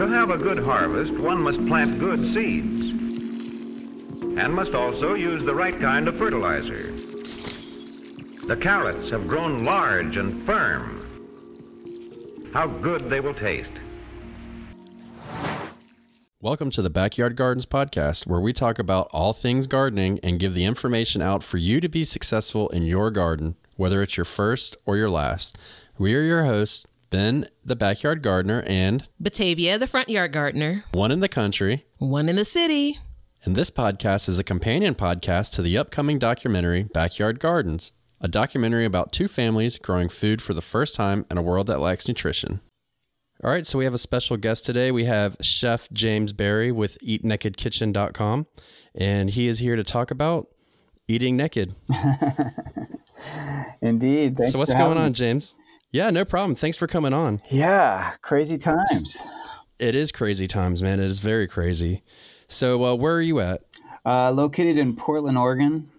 To have a good harvest, one must plant good seeds and must also use the right kind of fertilizer. The carrots have grown large and firm. How good they will taste. Welcome to the Backyard Gardens podcast, where we talk about all things gardening and give the information out for you to be successful in your garden, whether it's your first or your last. We are your hosts, Ben, the backyard gardener, and Batavia, the front yard gardener, one in the country. one in the city. And this podcast is a companion podcast to the upcoming documentary Backyard Gardens, a documentary about two families growing food for the first time in a world that lacks nutrition. All right, so we have a special guest today. We have Chef James Barry with EatNakedKitchen.com, and he is here to talk about eating naked. Indeed. Thanks so, what's going having on, me. James? Yeah, no problem. Thanks for coming on. Yeah, crazy times. It is crazy times, man. It is very crazy. So, uh, where are you at? Uh, located in Portland, Oregon.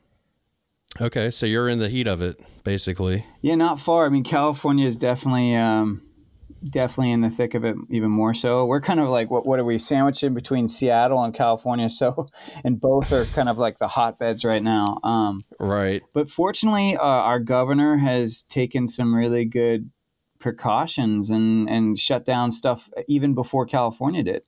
Okay, so you're in the heat of it, basically. Yeah, not far. I mean, California is definitely, um, definitely in the thick of it, even more so. We're kind of like, what, what are we sandwiched in between Seattle and California? So, and both are kind of like the hotbeds right now. Um, Right. but fortunately, uh, our governor has taken some really good precautions and and shut down stuff even before California did.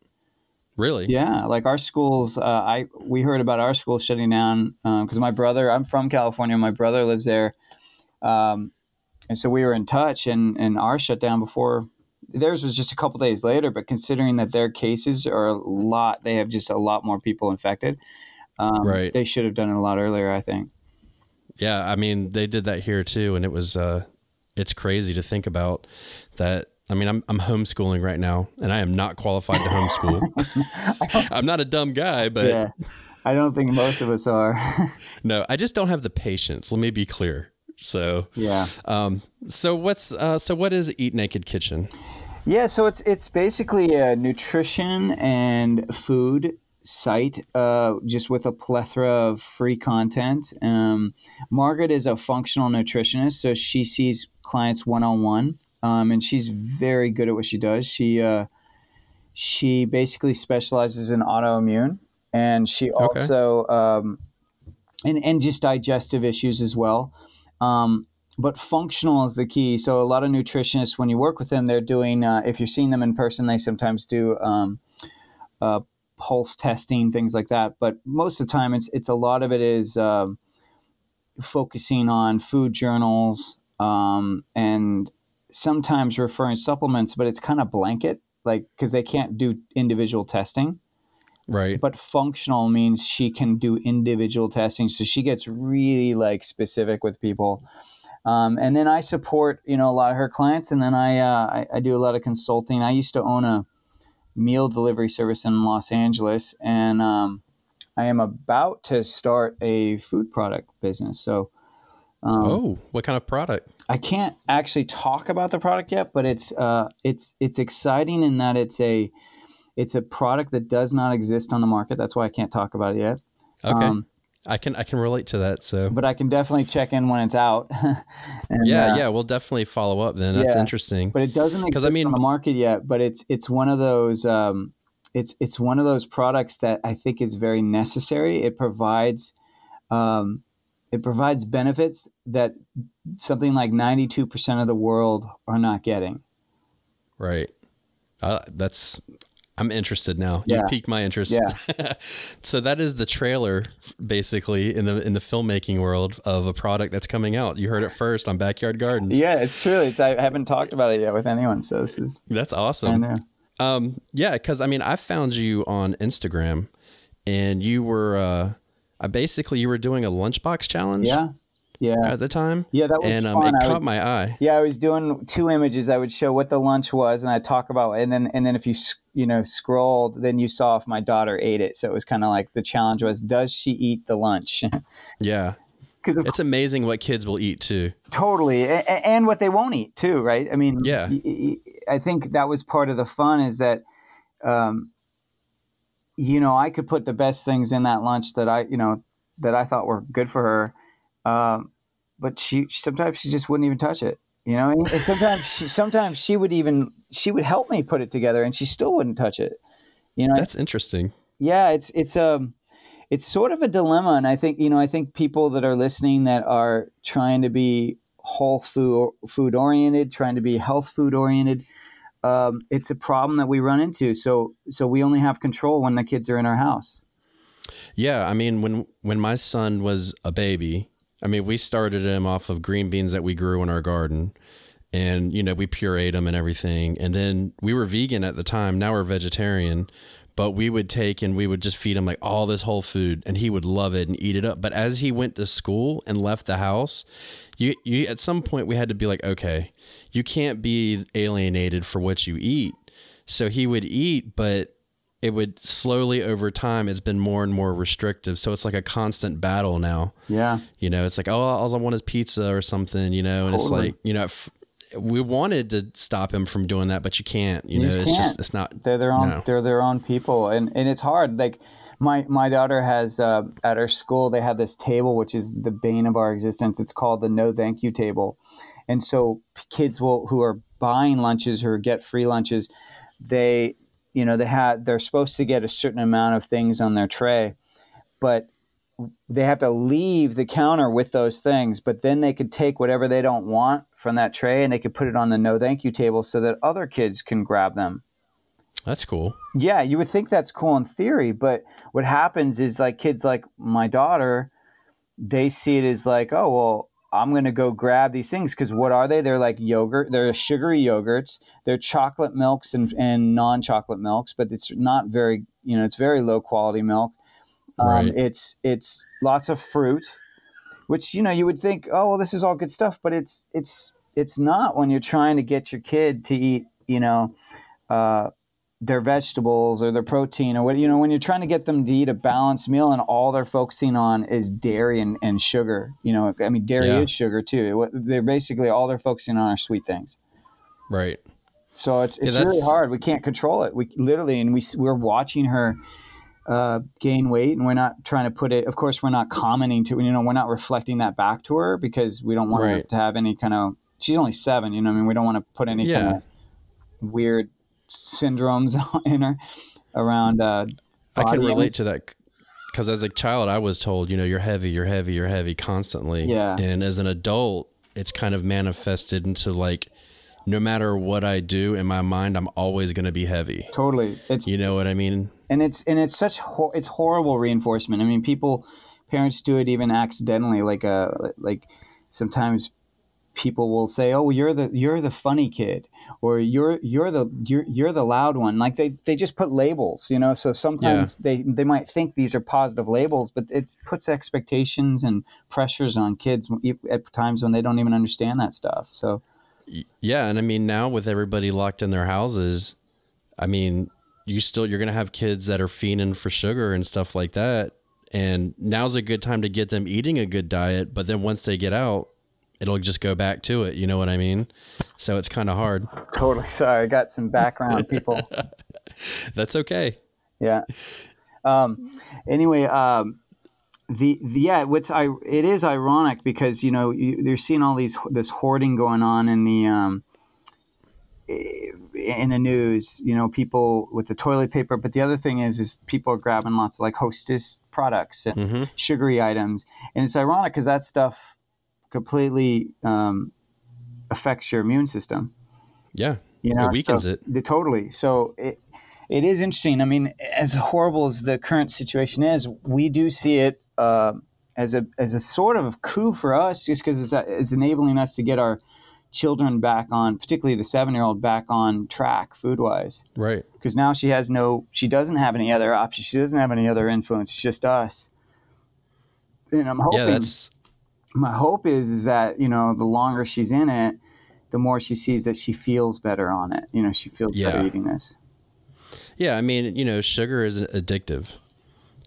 Really? Yeah, like our schools. Uh, I we heard about our school shutting down because my brother. I'm from California. My brother lives there, um, and so we were in touch. And and ours shut down before theirs was just a couple days later. But considering that their cases are a lot, they have just a lot more people infected. Um, Right. They should have done it a lot earlier. I think. Yeah, I mean they did that here too, and it was uh, it's crazy to think about that. I mean, I'm I'm homeschooling right now, and I am not qualified to homeschool. I'm not a dumb guy, but yeah, I don't think most of us are. no, I just don't have the patience. Let me be clear. So, yeah. um, so what's uh, so what is Eat Naked Kitchen? Yeah, so it's it's basically a nutrition and food site, uh, just with a plethora of free content. Um, Margaret is a functional nutritionist, so she sees clients one on one, and she's very good at what she does. She uh, she basically specializes in autoimmune, and she Okay. also um, and and just digestive issues as well. Um, but functional is the key. So a lot of nutritionists, when you work with them, they're doing. Uh, if you're seeing them in person, they sometimes do um, uh, pulse testing, things like that. But most of the time, it's it's a lot of it is um, focusing on food journals um, and sometimes referring supplements, but it's kind of blanket, like because they can't do individual testing Right. but functional means she can do individual testing so she gets really like specific with people um, and then i support you know a lot of her clients and then I, uh, I i do a lot of consulting i used to own a meal delivery service in los angeles and um, i am about to start a food product business so um, oh, what kind of product? I can't actually talk about the product yet, but it's uh, it's it's exciting in that it's a it's a product that does not exist on the market. That's why I can't talk about it yet. Okay, Um, I can I can relate to that. So but I can definitely check in when it's out. And, yeah, uh, yeah, we'll definitely follow up. Then that's yeah. interesting. But it doesn't because I mean- on the market yet. But it's it's one of those um, it's it's one of those products that I think is very necessary. It provides um, it provides benefits that something like ninety two percent of the world are not getting. Right. Uh, that's. I'm interested now. Yeah. You piqued my interest. Yeah. so that is the trailer, basically, in the in the filmmaking world of a product that's coming out. You heard it first on Backyard Gardens. Yeah, it's true. It's I haven't talked about it yet with anyone, so this is That's awesome. I know. Um, yeah, because I mean, I found you on Instagram, and you were, uh, I basically you were doing a lunchbox challenge. Yeah, yeah, At the time. yeah. That was and um, fun. it I caught my eye. Yeah, I was doing two images. I would show what the lunch was, and I talk about, and then and then if you you know scrolled, then you saw if my daughter ate it. So it was kind of like the challenge was, does she eat the lunch? Yeah, Because it's amazing what kids will eat too. totally, a- a- and what they won't eat too, right? I mean, Yeah. I think that was part of the fun is that, um, you know, I could put the best things in that lunch that I, you know, that I thought were good for her, um, but she sometimes she just wouldn't even touch it. You know, and sometimes she, sometimes she would even she would help me put it together, and she still wouldn't touch it. You know, That's interesting. yeah, it's it's um it's sort of a dilemma, and I think you know I think people that are listening that are trying to be whole food food oriented, trying to be health food oriented. Um, it's a problem that we run into. So so we only have control when the kids are in our house. Yeah, I mean when when my son was a baby, I mean we started him off of green beans that we grew in our garden. And you know, we pureed them and everything. And then we were vegan at the time. Now we're vegetarian. But we would take and we would just feed him like all this whole food and he would love it and eat it up. But as he went to school and left the house, you you at some point we had to be like, okay, you can't be alienated for what you eat. So he would eat, but it would slowly over time it's been more and more restrictive so it's like a constant battle now Yeah. you know it's like oh all i want is pizza or something you know and it's like you know f- we wanted to stop him from doing that but you can't you, You know just it's just can't. it's not They're their own. No. They're their own people, and and it's hard. Like my my daughter has uh, at her school they have this table which is the bane of our existence. It's called the no thank you table, and so kids will who are buying lunches or get free lunches, they you know they had they're supposed to get a certain amount of things on their tray, but they have to leave the counter with those things, but then they could take whatever they don't want from that tray and they could put it on the no thank you table so that other kids can grab them. that's cool Yeah, you would think that's cool in theory, but what happens is like kids like my daughter, they see it as like, oh well, I'm gonna go grab these things because what are they? They're like yogurt. They're sugary yogurts. They're chocolate milks and, and non-chocolate milks, but it's not very, you know, it's very low quality milk. Um, Right. It's it's lots of fruit, which you know you would think, oh well, this is all good stuff, but it's it's it's not when you're trying to get your kid to eat, you know, uh, their vegetables or their protein or what you know when you're trying to get them to eat a balanced meal and all they're focusing on is dairy and, and sugar. You know, I mean dairy Yeah. is sugar too. They're basically all they're focusing on are sweet things. right So it's Yeah, it's really hard. We can't control it. We literally and we we're watching her uh, gain weight, and we're not trying to put it. Of course, we're not commenting to you know we're not reflecting that back to her because we don't want her to have any kind of. She's only seven, you know. what I mean, we don't want to put any kind of weird syndromes in her around. Uh, i can relate to that because as a child i was told you know you're heavy you're heavy you're heavy constantly Yeah. and as an adult it's kind of manifested into like no matter what i do in my mind i'm always going to be heavy Totally, it's you know what i mean and it's and it's such hor- it's horrible reinforcement. I mean, people, parents do it even accidentally. Like uh, like sometimes people will say, "Oh, you're the you're the funny kid," or "You're you're the you're you're the loud one." Like they they just put labels, you know. So sometimes they they might think these are positive labels, but it puts expectations and pressures on kids at times when they don't even understand that stuff. So Yeah, and I mean now with everybody locked in their houses, I mean, you still you're going to have kids that are fiending for sugar and stuff like that. And now's a good time to get them eating a good diet, but then once they get out, it'll just go back to it, you know what I mean? So it's kind of hard. totally sorry, I got some background people. That's okay. yeah. Um, anyway, um, the, the yeah, what's I it is ironic because you know you, they're seeing all these this hoarding going on in the um, in the news. You know, people with the toilet paper, but the other thing is is people are grabbing lots of like Hostess products and hmm sugary items, and it's ironic because that stuff completely um, affects your immune system. Yeah. You know, It weakens so- it. The, totally. So it it is interesting. I mean, as horrible as the current situation is, we do see it uh, as a as a sort of coup for us, just because it's, it's enabling us to get our children back on, particularly the seven year old, back on track food wise. Right. Because now she has no, she doesn't have any other options. She doesn't have any other influence. It's just us. And I'm hoping Yeah, that's my hope is is that you know the longer she's in it the more she sees that she feels better on it you know she feels Yeah. better eating this Yeah, I mean, you know, sugar is addictive,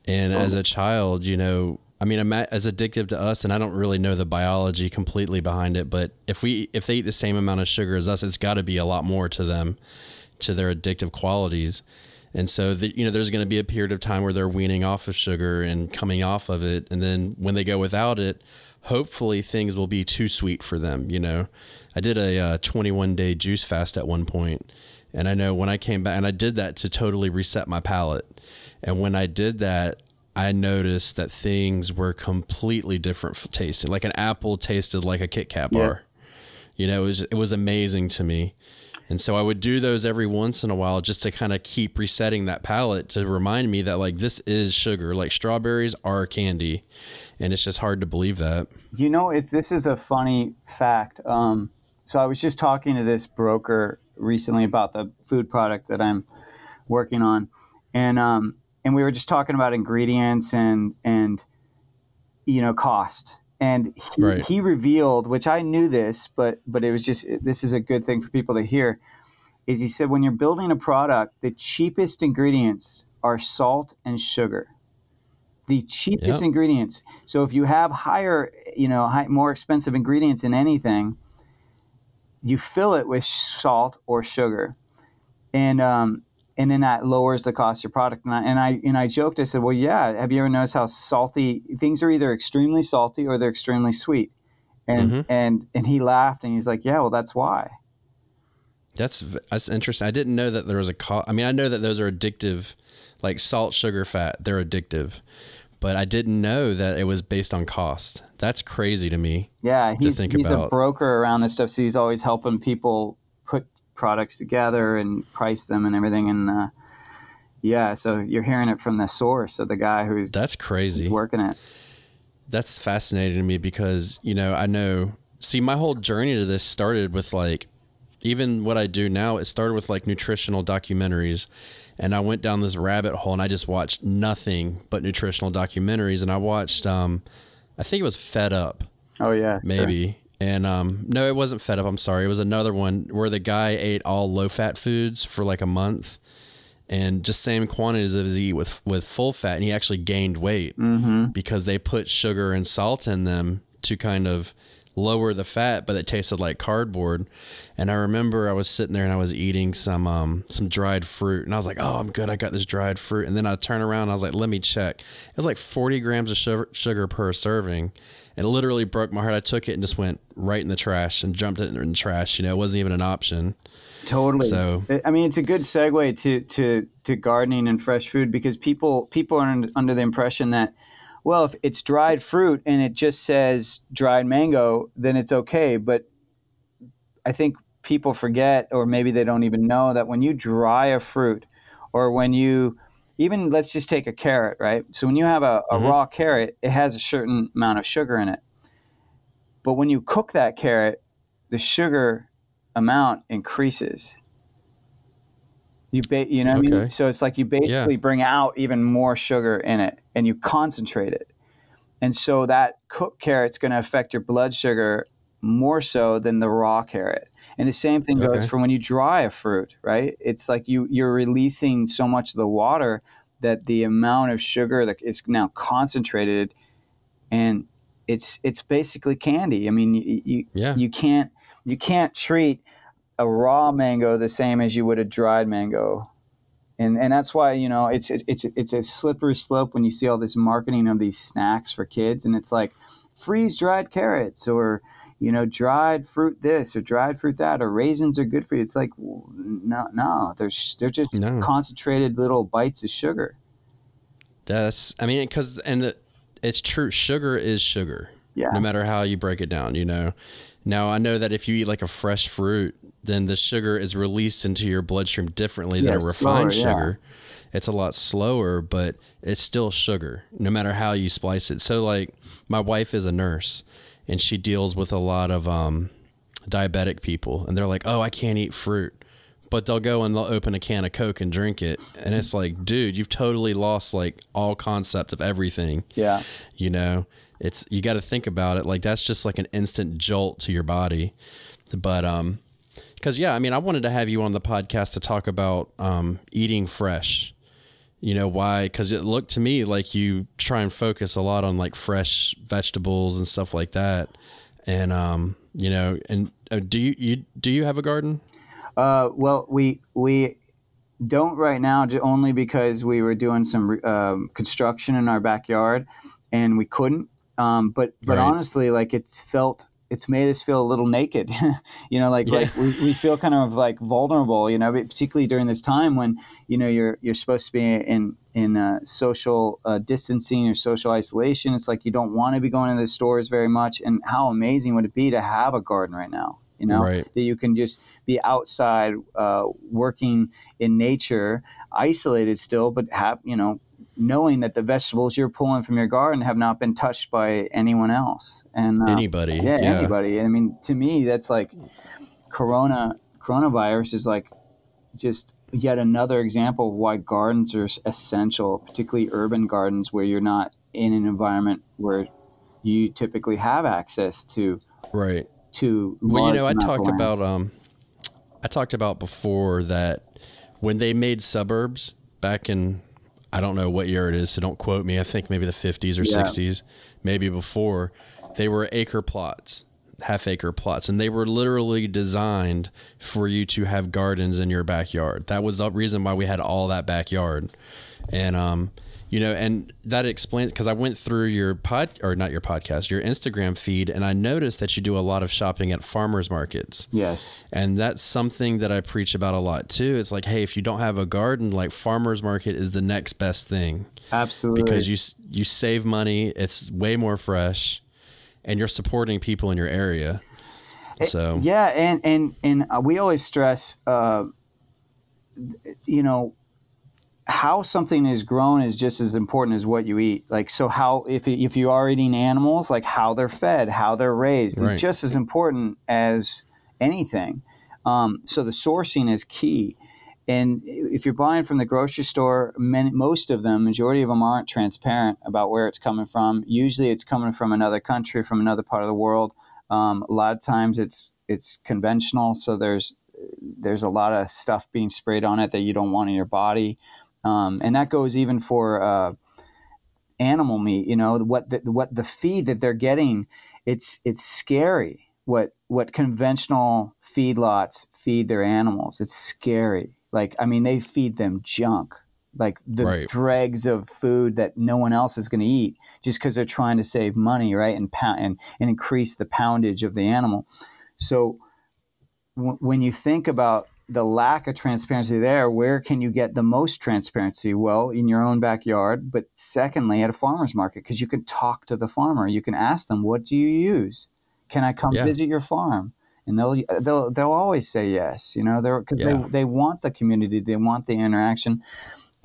and as Oh. a child, you know, I mean, I'm as addictive to us, and I don't really know the biology completely behind it. But if we if they eat the same amount of sugar as us, it's got to be a lot more to them, to their addictive qualities. And so, the, you know, there's going to be a period of time where they're weaning off of sugar and coming off of it, and then when they go without it, hopefully things will be too sweet for them. You know, I did a uh, 21 day juice fast at one point, and I know when I came back, and I did that to totally reset my palate. And when I did that, I noticed that things were completely different tasting. Like an apple tasted like a Kit Kat bar. You know, it was it was amazing to me. And so I would do those every once in a while just to kind of keep resetting that palate to remind me that like this is sugar. Like strawberries are candy. And it's just hard to believe that. You know, it's this is a funny fact. Um, so I was just talking to this broker recently about the food product that I'm working on. And um, and we were just talking about ingredients and and you know cost and he, Right. he revealed which i knew this but but it was just this is a good thing for people to hear is he said when you're building a product the cheapest ingredients are salt and sugar the cheapest Yep. ingredients so if you have higher you know high, more expensive ingredients in anything you fill it with salt or sugar and um, and then that lowers the cost of your product. And I, and I and I joked. I said, "Well, yeah. Have you ever noticed how salty things are? Either extremely salty or they're extremely sweet." And Mhm. and and he laughed and he's like, "Yeah, well, that's why." That's that's interesting. I didn't know that there was a co- I mean, I know that those are addictive, like salt, sugar, fat. They're addictive, but I didn't know that it was based on cost. That's crazy to me. Yeah, he's, think he's a broker around this stuff, so he's always helping people put products together and price them and everything. And uh, yeah, so you're hearing it from the source of the guy who's That's crazy. working it. That's fascinating to me because you know I know. See, my whole journey to this started with like, even what I do now. It started with like nutritional documentaries, and I went down this rabbit hole and I just watched nothing but nutritional documentaries. And I watched, um, I think it was Fed Up. Oh yeah, sure. maybe. And um, no, it wasn't fed up. I'm sorry. It was another one where the guy ate all low fat foods for like a month, and just same quantities as he eat with with full fat, and he actually gained weight Mm-hmm. because they put sugar and salt in them to kind of lower the fat, but it tasted like cardboard. And I remember I was sitting there and I was eating some um some dried fruit, and I was like, "Oh, I'm good. I got this dried fruit." And then I turn around, and I was like, "Let me check." It was like 40 grams of sugar, sugar per serving. It literally broke my heart. I took it and just went right in the trash and jumped it in the trash. You know, it wasn't even an option. Totally. So- I- I mean, it's a good segue to to to gardening and fresh food because people people are under the impression that well, if it's dried fruit and it just says dried mango, then it's okay. But I think people forget, or maybe they don't even know that when you dry a fruit, or when you even let's just take a carrot, right? So when you have a, a Mhm. raw carrot, it has a certain amount of sugar in it. But when you cook that carrot, the sugar amount increases. You ba- you know what I mean? So it's like you basically bring out even more sugar in it and you concentrate it. And so that cooked carrot's going to affect your blood sugar more so than the raw carrot. And the same thing goes Okay. for when you dry a fruit, right? It's like you you're releasing so much of the water that the amount of sugar that is now concentrated and it's it's basically candy. I mean, you, you Yeah. you can't you can't treat a raw mango the same as you would a dried mango and and that's why you know it's it's it's a slippery slope when you see all this marketing of these snacks for kids and it's like freeze dried carrots or you know dried fruit this or dried fruit that or raisins are good for you it's like no no they're they're just No. concentrated little bites of sugar That's, I mean, because, and the, it's true. Sugar is sugar. Yeah. No matter how you break it down, you know. Now, I know that if you eat like a fresh fruit, then the sugar is released into your bloodstream differently than a refined slower, yeah. sugar. It's a lot slower, but it's still sugar, no matter how you splice it. So, like, my wife is a nurse and she deals with a lot of um, diabetic people, and they're like, oh, I can't eat fruit. But they'll go and they'll open a can of Coke and drink it. And it's like, dude, you've totally lost like all concept of everything yeah you know it's you got to think about it like that's just like an instant jolt to your body. But um because yeah i mean i wanted to have you on the podcast to talk about um eating fresh. You know why because it looked to me like you try and focus a lot on like fresh vegetables and stuff like that. And um you know and uh, do you, you do you have a garden? Uh, well, we we don't right now, only because we were doing some um, construction in our backyard, and we couldn't. Um, but but Right. honestly, like it's felt it's made us feel a little naked. you know, like Yeah. like we, we feel kind of like vulnerable. You know, particularly during this time when you know you're you're supposed to be in in uh, social uh, distancing or social isolation. It's like you don't want to be going to the stores very much. And how amazing would it be to have a garden right now? You know, Right. that you can just be outside uh, working in nature, isolated still, but have you know knowing that the vegetables you're pulling from your garden have not been touched by anyone else and uh, Anybody. yeah, anybody i mean to me that's like corona coronavirus is like just yet another example of why gardens are essential particularly urban gardens where you're not in an environment where you typically have access to Right. to Well, you know, I talked about um, I talked about before that when they made suburbs back in I don't know what year it is, so don't quote me. I think maybe the 50s or Yeah. 60s, maybe before. They were acre plots, half acre plots, and they were literally designed for you to have gardens in your backyard. That was the reason why we had all that backyard. And um, you know, and that explains because I went through your pod or not your podcast, your Instagram feed, and I noticed that you do a lot of shopping at farmers markets. yes And that's something that I preach about a lot too. It's like, hey, if you don't have a garden, like farmers market is the next best thing absolutely because you you save money. It's way more fresh, and you're supporting people in your area. So Yeah, and and and uh, we always stress, uh, you know, how something is grown is just as important as what you eat. Like, so how if if you are eating animals, like how they're fed, how they're raised, Right. it's just as important as anything. Um, so the sourcing is key. And if you're buying from the grocery store, many, most of them, majority of them aren't transparent about where it's coming from. Usually, it's coming from another country, from another part of the world. Um, a lot of times, it's it's conventional, so there's there's a lot of stuff being sprayed on it that you don't want in your body, um, and that goes even for uh, animal meat. You know what the, what the feed that they're getting, it's it's scary. What what conventional feedlots feed their animals? It's scary. Like I mean, they feed them junk, like the Right. dregs of food that no one else is going to eat, just because they're trying to save money, right? And pound and, and increase the poundage of the animal. So w- when you think about the lack of transparency there, where can you get the most transparency? Well, in your own backyard, but secondly, at a farmer's market, because you can talk to the farmer. You can ask them, "What do you use? Can I come Yeah. visit your farm?" And they'll they'll they'll always say yes. You know, they're because Yeah. they they want the community, they want the interaction,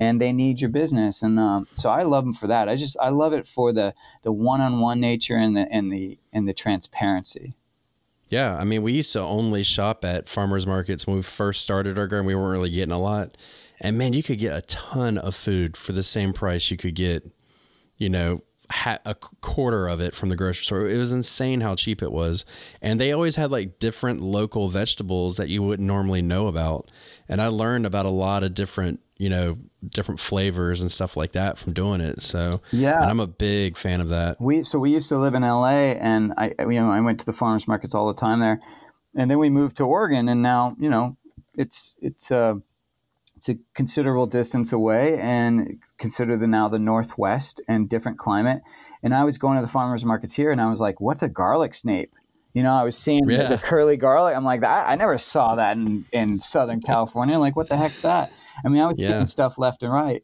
and they need your business. And um, so I love them for that. I just I love it for the the one on one nature and the and the and the transparency. Yeah, I mean, we used to only shop at farmers markets when we first started our garden. We weren't really getting a lot, and man, you could get a ton of food for the same price you could get, you know, a quarter of it from the grocery store. It was insane how cheap it was, and they always had like different local vegetables that you wouldn't normally know about. And I learned about a lot of different, you know, different flavors and stuff like that from doing it. So Yeah. and I'm a big fan of that. We so we used to live in LA, and I you know I went to the farmers markets all the time there, and then we moved to Oregon, and now you know it's it's a it's a considerable distance away, and consider the now the Northwest and different climate. And I was going to the farmers markets here, and I was like, "What's a garlic scape?" You know, I was seeing the- Yeah. the, curly garlic. I'm like, "That I never saw that in in Southern California. Like, what the heck's that?" I mean, I was Yeah. getting stuff left and right.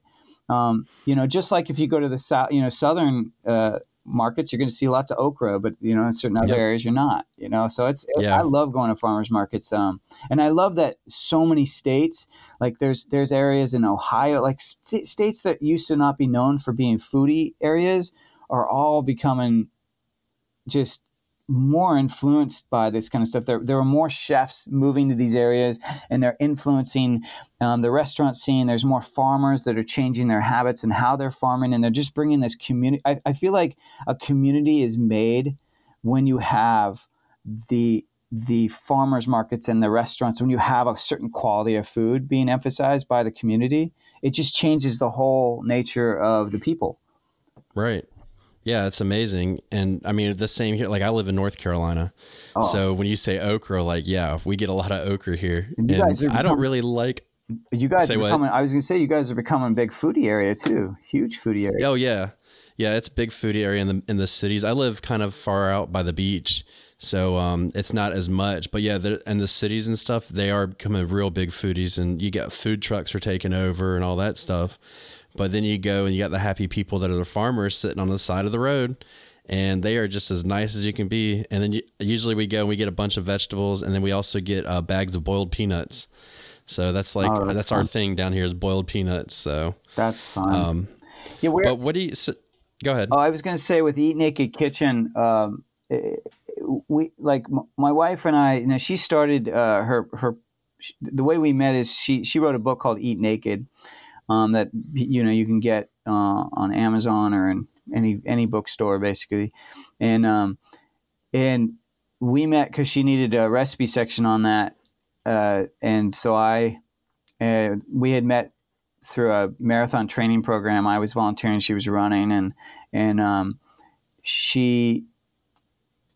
Um, you know, just like if you go to the south, you know, southern uh, markets, you're going to see lots of okra, but you know, in certain other Yep. areas, you're not. You know, so it's Yeah. I love going to farmers markets, um, and I love that so many states, like there's there's areas in Ohio, like st- states that used to not be known for being foodie areas, are all becoming just more influenced by this kind of stuff. There, there are more chefs moving to these areas, and they're influencing um, the restaurant scene. There's more farmers that are changing their habits and how they're farming, and they're just bringing this community. I, I feel like a community is made when you have the the farmers markets and the restaurants when you have a certain quality of food being emphasized by the community it just changes the whole nature of the people Right. Yeah, it's amazing. And I mean, the same here. Like, I live in North Carolina. Oh. So when you say okra, like, yeah, we get a lot of okra here. And And, are I don't really like, you guys are what? becoming i was going to say you guys are becoming a big foodie area too huge foodie area oh, yeah. Yeah, it's a big foodie area in the in the cities. I live kind of far out by the beach, so um, it's not as much. But yeah, and the cities and stuff, they are becoming real big foodies, and you got food trucks are taking over and all that stuff. But then you go and you got the happy people that are the farmers sitting on the side of the road, and they are just as nice as you can be. And then you, usually we go and we get a bunch of vegetables, and then we also get uh, bags of boiled peanuts. So that's like Oh, that's that's, our thing down here is boiled peanuts. So, That's fun. um, yeah, we're, but what do you? So, go ahead. Oh, I was going to say with Eat Naked Kitchen, um, we like m- my wife and I. You know, she started uh, her her. The way we met is she she wrote a book called Eat Naked, um, that you know you can get uh, on Amazon or in any any bookstore basically, and um, and we met because she needed a recipe section on that, uh, and so I, uh, we had met through a marathon training program. I was volunteering, she was running, and and um, she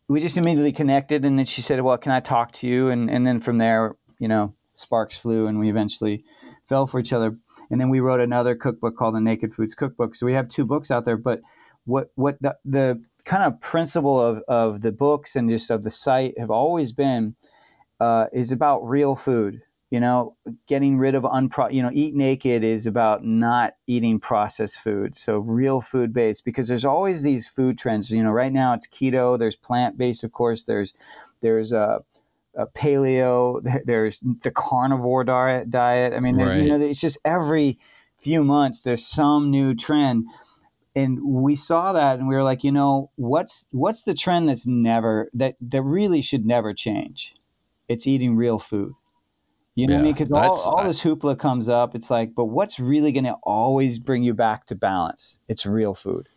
we just immediately connected and then she said well can i talk to you? And, and then from there you know sparks flew and we eventually fell for each other and then we wrote another cookbook called the naked foods cookbook. So we have two books out there but what what the, the kind of principle of, of the books and just of the site have always been uh, is about real food you know getting rid of unpro you know eat naked is about not eating processed food. So real food based because there's always these food trends. You know right now it's keto there's plant based of course there's there's a, a paleo there's the carnivore diet diet i mean there- you know it's just every few months there's some new trend and we saw that and we were like you know what's what's the trend that's never that that really should never change it's eating real food you know what I mean? Because all, all this hoopla comes up. It's like, but what's really going to always bring you back to balance? It's real food.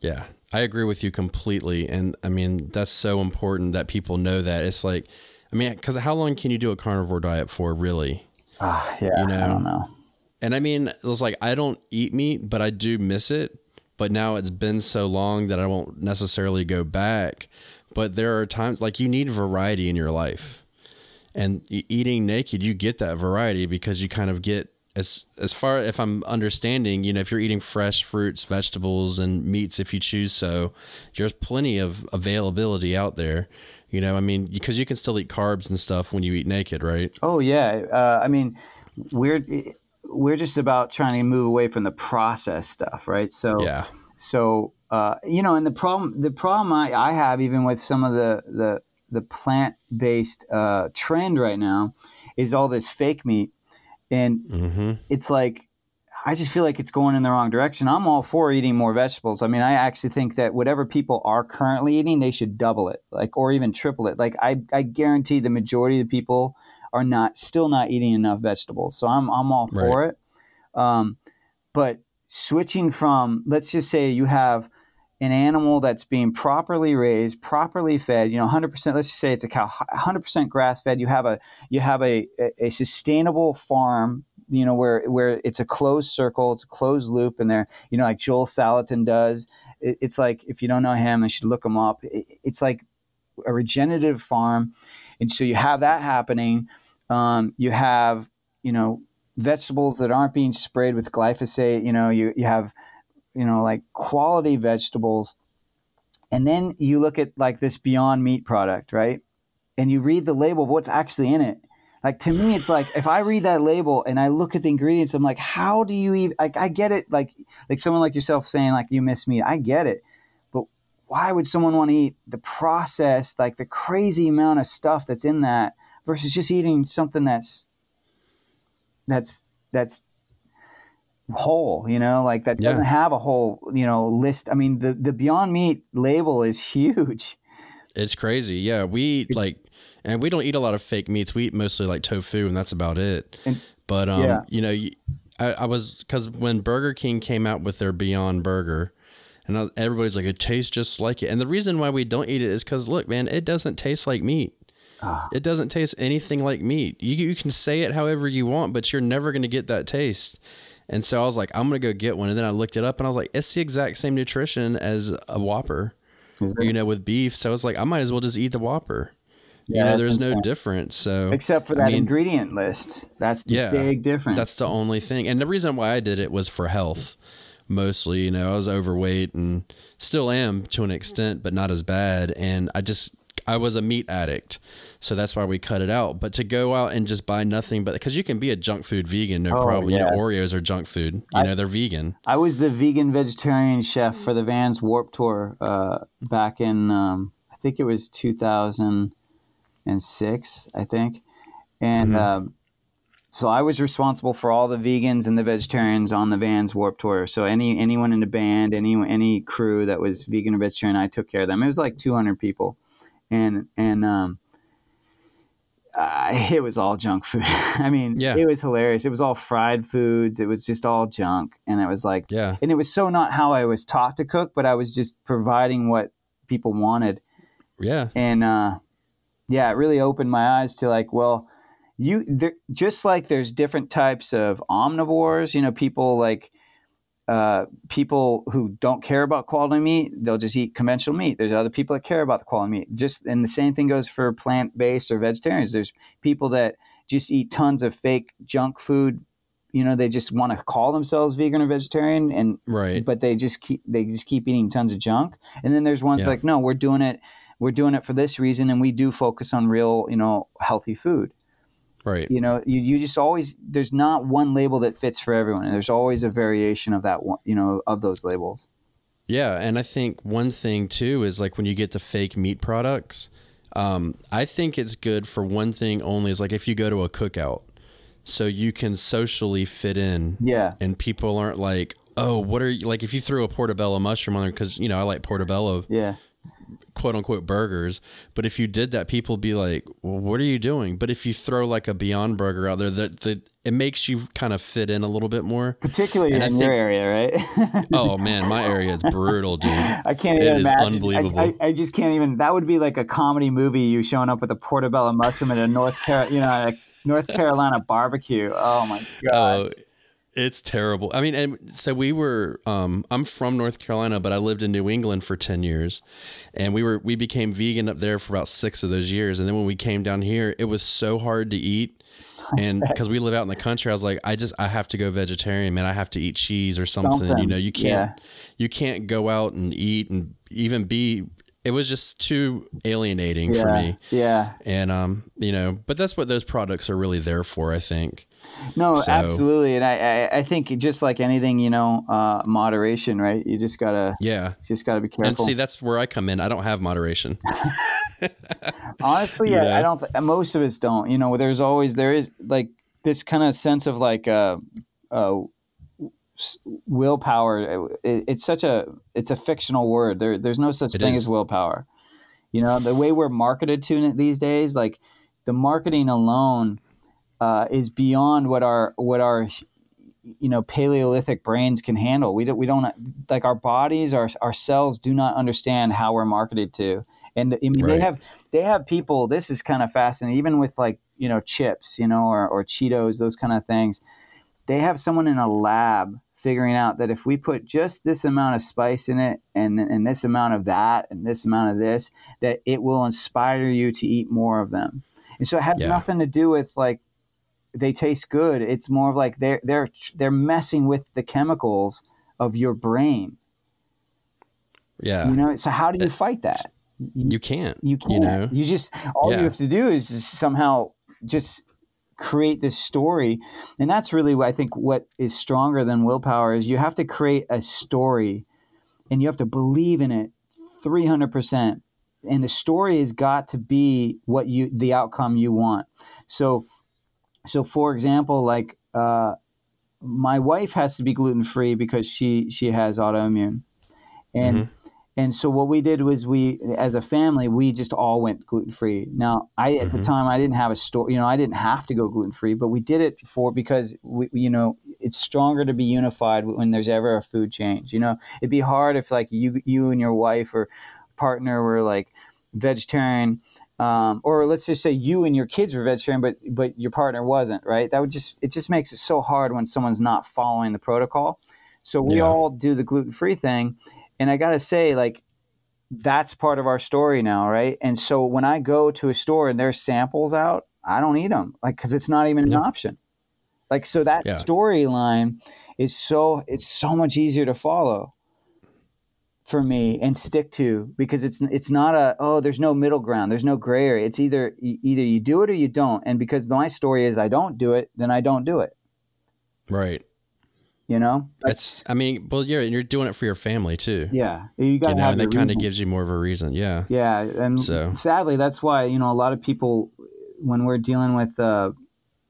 Yeah, I agree with you completely. And I mean, that's so important that people know that. It's like, I mean, because how long can you do a carnivore diet for, really? Ah, yeah. You know, I don't know. And I mean, it was like, I don't eat meat, but I do miss it. But now it's been so long that I won't necessarily go back. But there are times like you need variety in your life. And eating naked, you get that variety because you kind of get as as far if I'm understanding, you know, if you're eating fresh fruits, vegetables, and meats, if you choose so, there's plenty of availability out there. You know, I mean, because you can still eat carbs and stuff when you eat naked, right? Oh yeah. Uh, I mean, we're we're just about trying to move away from the processed stuff, right? So Yeah. so uh, you know, and the problem the problem I, I have even with some of the the the plant based uh, trend right now is all this fake meat, and Mm-hmm. it's like I just feel like it's going in the wrong direction. I'm all for eating more vegetables. I mean, I actually think that whatever people are currently eating, they should double it, like or even triple it. Like I, I guarantee the majority of the people are not still not eating enough vegetables. So I'm I'm all for it. Um, but switching from let's just say you have an animal that's being properly raised, properly fed, you know, 100%, let's just say it's a cow, 100% grass fed. You have a, you have a, a, a sustainable farm, you know, where, where it's a closed circle, it's a closed loop and there, you know, like Joel Salatin does. It, it's like, if you don't know him, you should look him up. It, it's like a regenerative farm. And so you have that happening. Um, you have, you know, vegetables that aren't being sprayed with glyphosate. You know, you, you have, you know, like quality vegetables. And then you look at like this Beyond Meat product, right? And you read the label of what's actually in it. Like to me, it's like if I read that label and I look at the ingredients, I'm like, how do you even? Like I get it, like like someone like yourself saying like you miss meat, I get it, but why would someone want to eat the processed, like the crazy amount of stuff that's in that versus just eating something that's that's that's whole you know like that doesn't have a whole you know list i mean the the beyond meat label is huge It's crazy. Yeah, we like, and we don't eat a lot of fake meats. We eat mostly like tofu, and that's about it. And- but um, yeah. you know, I, I was because when Burger King came out with their Beyond Burger, and was, everybody's like, it tastes just like it. And the reason why we don't eat it is because look, man, it doesn't taste like meat. Ah. It doesn't taste anything like meat. You you can say it however you want, but you're never gonna get that taste. And so I was like, I'm gonna go get one. And then I looked it up, and I was like, it's the exact same nutrition as a Whopper you know, with beef. So I was like, I might as well just eat the Whopper. Yeah, you know, there's no difference. So except for I that mean, ingredient list that's the Yeah, big difference That's the only thing. And the reason why I did it was for health. mostly. You know, I was overweight and still am to an extent, but not as bad. And I just I was a meat addict, so that's why we cut it out. But to go out and just buy nothing, but because you can be a junk food vegan, no Oh, problem. You know. Oreos are junk food. You I- know, they're vegan. I was the vegan vegetarian chef for the Vans Warp Tour uh, back in um, I think it was 2006, I think, and Mhm. um, so I was responsible for all the vegans and the vegetarians on the Vans Warp Tour. So any anyone in the band, any any crew that was vegan or vegetarian, I took care of them. It was like 200 people, and and um, uh, it was all junk food. I mean, Yeah. it was hilarious. It was all fried foods. It was just all junk, and it was like Yeah, and it was so not how I was taught to cook, but I was just providing what people wanted. yeah, And uh, yeah, it really opened my eyes to like, well, you there, just like there's different types of omnivores. You know, people like uh, people who don't care about quality meat, they'll just eat conventional meat. There's other people that care about the quality meat. Just and the same thing goes for plant based or vegetarians. There's people that just eat tons of fake junk food. You know, they just want to call themselves vegan or vegetarian, and right. but they just keep they just keep eating tons of junk. And then there's ones Yeah. like, no, we're doing it, we're doing it for this reason, and we do focus on real, you know, healthy food. Right. You know, you, you just always there's not one label that fits for everyone. and There's always a variation of that one, you know, of those labels. Yeah, and I think one thing too is like when you get the fake meat products, um, I think it's good for one thing only is like if you go to a cookout, so you can socially fit in, Yeah, and people aren't like, oh, what are you like? If you threw a portobello mushroom on there, because you know I like portobello yeah, quote unquote burgers, but if you did that, people would be like, well, what are you doing? But if you throw like a Beyond Burger out there, that that it makes you kind of fit in a little bit more. particularly And in I your area, right? Oh man, my area is brutal, dude. I can't It even is imagine. I- unbelievable. I, I, just can't even. That would be like a comedy movie. You showing up with a portobello mushroom at a North Car, you know, a North Carolina barbecue. Oh my oh, god. Oh, it's terrible. I mean, and so we were. Um, I'm from North Carolina, but I lived in New England for ten years, and we were we became vegan up there for about six of those years. And then when we came down here, it was so hard to eat, and because we live out in the country, I was like, I just I have to go vegetarian, man. I have to eat cheese or something. You know, you can't yeah. you can't go out and eat and even be. It was just too alienating yeah, for me. Yeah. And um, you know, but that's what those products are really there for, I think. No, So- absolutely, and I, I, I think just like anything, you know, uh, moderation, right? You just gotta, Yeah. you just gotta be careful. And see, that's where I come in. I don't have moderation. Honestly, You I. I don't. Th- most of us don't. You know, there's always there is like this kind of sense of like uh, uh, willpower. It, it's such a it's a fictional word. There there's no such It thing is. as willpower. You know, the way we're marketed to it these days, like the marketing alone uh, is beyond what our what our you know paleolithic brains can handle. We don't we don't like our bodies, our our cells do not understand how we're marketed to. And I mean, they have they have people. This is kind of fascinating. Even with like you know chips, you know, or, or Cheetos, those kind of things. They have someone in a lab figuring out that if we put just this amount of spice in it, and and this amount of that, and this amount of this, that it will inspire you to eat more of them. And so it has Yeah. nothing to do with like they taste good. It's more of like they're they're they're messing with the chemicals of your brain. Yeah. You know. So how do you eh, fight that? You can't. You can't. You know? You just all Yeah. you have to do is just somehow just create this story, and that's really what I think what is stronger than willpower is you have to create a story, and you have to believe in it three hundred percent, and the story has got to be what you the outcome you want. So, so for example, like uh, my wife has to be gluten free because she she has autoimmune, and Mhm. and so what we did was we, as a family, we just all went gluten free. Now, I at the Mhm. time I didn't have a store, you know, I didn't have to go gluten free, but we did it for because we, you know, it's stronger to be unified when there's ever a food change. You know, it'd be hard if like you you and your wife or partner were like vegetarian. Um, or let's just say you and your kids were vegetarian, but but your partner wasn't, right? That would just it just makes it so hard when someone's not following the protocol. So we Yeah. all do the gluten free thing, and I gotta say, like, that's part of our story now, right? And so when I go to a store and there's samples out, I don't eat them, like, because it's not even an Yeah. option. Like, so that Yeah. storyline is so it's so much easier to follow for me and stick to because it's it's not a oh there's no middle ground there's no gray area. It's either either you do it or you don't. And because my story is I don't do it then I don't do it. Right. You know? That's I mean well you're you're doing it for your family too. Yeah. You got you know and that kind of gives you more of a reason. Yeah. Yeah and So- sadly that's why you know a lot of people when we're dealing with uh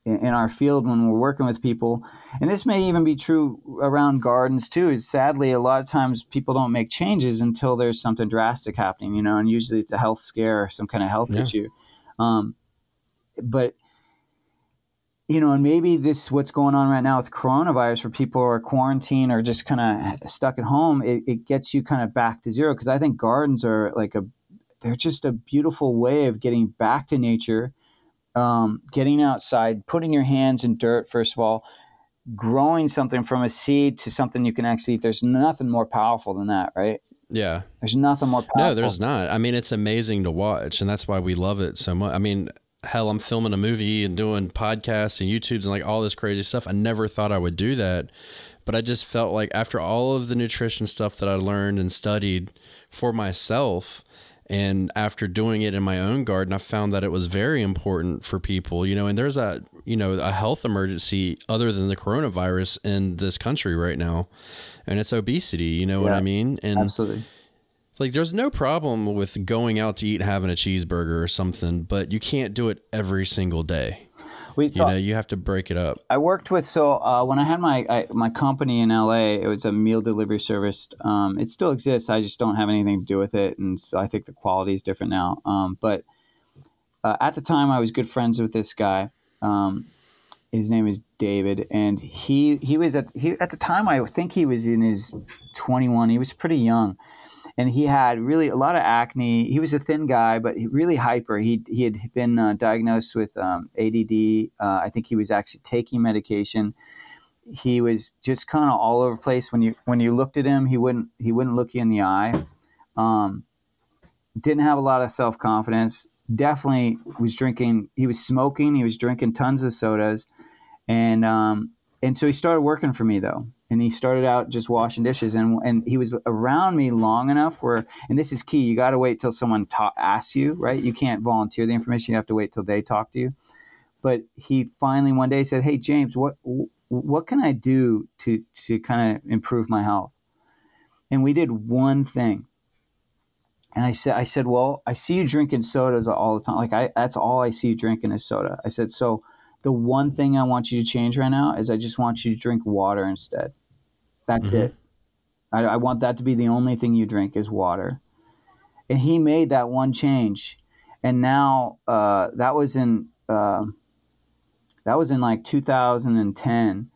in our field when we're working with people. And this may even be true around gardens too. Is sadly a lot of times people don't make changes until there's something drastic happening you know and usually it's a health scare or some kind of health Yeah. issue. Um, but you know and maybe this what's going on right now with coronavirus where people are quarantined or just kind of stuck at home it, it gets you kind of back to zero. Because i think gardens are like a they're just a beautiful way of getting back to nature um, getting outside, putting your hands in dirt, first of all, growing something from a seed to something you can actually eat. There's nothing more powerful than that, right? yeah There's nothing more powerful. No, there's not. I mean, it's amazing to watch, and that's why we love it so much. I mean, hell, I'm filming a movie and doing podcasts and YouTubes and like all this crazy stuff. I never thought I would do that, but I just felt like after all of the nutrition stuff that I learned and studied for myself, and after doing it in my own garden, I found that it was very important for people, you know, and there's a, you know, a health emergency other than the coronavirus in this country right now. And it's obesity, you know what I mean? And Absolutely. like, there's no problem with going out to eat and having a cheeseburger or something, but you can't do it every single day. We You know, you have to break it up. I worked with so uh, when I had my I, my company in LA, it was a meal delivery service. Um, it still exists. I just don't have anything to do with it, and so I think the quality is different now. Um, but uh, at the time, I was good friends with this guy. Um, his name is David, and he he was at he at the time. I think he was in his twenty one. He was pretty young, and he had really a lot of acne. He was a thin guy, but really hyper. He he had been uh, diagnosed with um, ADD. Uh, I think he was actually taking medication. He was just kind of all over the place. When you when you looked at him, he wouldn't he wouldn't look you in the eye. Um, didn't have a lot of self confidence. Definitely was drinking. He was smoking. He was drinking tons of sodas, and um, and so he started working for me though. And he started out just washing dishes, and and he was around me long enough where, and this is key. You got to wait till someone ta- asks you, right? You can't volunteer the information. You have to wait till they talk to you. But he finally one day said, "Hey James, what what can I do to to kind of improve my health?" And we did one thing. And I said, I said, well, I see you drinking sodas all the time. Like I, that's all I see you drinking is soda. I said, so the one thing I want you to change right now is I just want you to drink water instead. That's Mhm. it. I, I want that to be the only thing you drink is water. And he made that one change, and now uh, that was in um that was in like 2010.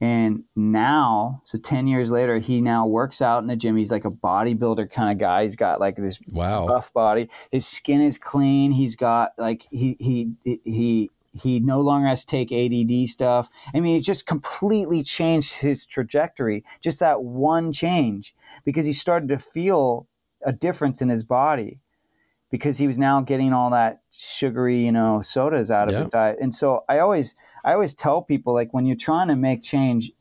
And now, so 10 years later, he now works out in the gym. He's like a bodybuilder kind of guy. He's got like this Wow. buff body. His skin is clean. He's got like he he he he no longer has to take ADD stuff. I mean, it just completely changed his trajectory. Just that one change because he started to feel a difference in his body because he was now getting all that sugary, you know, sodas out of Yeah. his diet. And so I always I always tell people like when you're trying to make change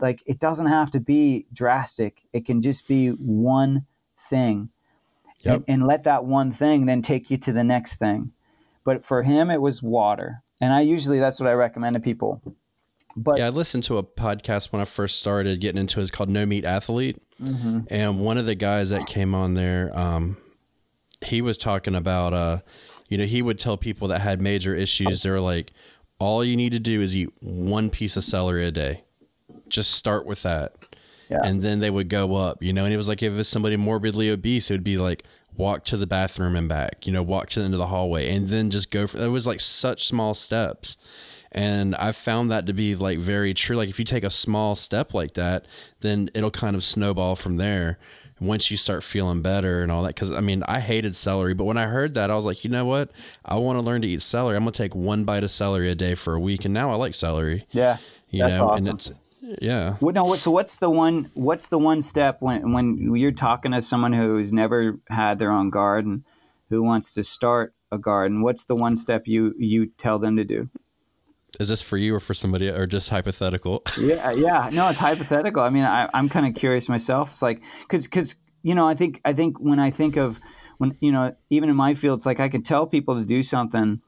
like it doesn't have to be drastic. It can just be one thing Yep. and, and let that one thing then take you to the next thing. But for him, it was water. And I usually, that's what I recommend to people. But Yeah, I listened to a podcast when I first started getting into it. It's called No Meat Athlete. Mm-hmm. And one of the guys that came on there, um, he was talking about, uh, you know, he would tell people that had major issues, they were like, all you need to do is eat one piece of celery a day. Just start with that. Yeah. And then they would go up, you know, and it was like if it's somebody morbidly obese, it would be like walk to the bathroom and back, you know, walk to the end of the hallway and then just go for it was like such small steps. And I found that to be like very true. Like if you take a small step like that, then it'll kind of snowball from there once you start feeling better and all that. Cause I mean, I hated celery, but when I heard that, I was like, you know what? I want to learn to eat celery. I'm going to take one bite of celery a day for a week. And now I like celery, yeah, you know, and it's, yeah. no, what, so what's the one, what's the one step when, when you're talking to someone who's never had their own garden, who wants to start a garden, what's the one step you, you tell them to do? is this for you or for somebody or just hypothetical? yeah, yeah. No, it's hypothetical. I mean, I, I'm kind of curious myself. It's like because because you know, I think I think when I think of when you know, even in my field, it's like I can tell people to do something,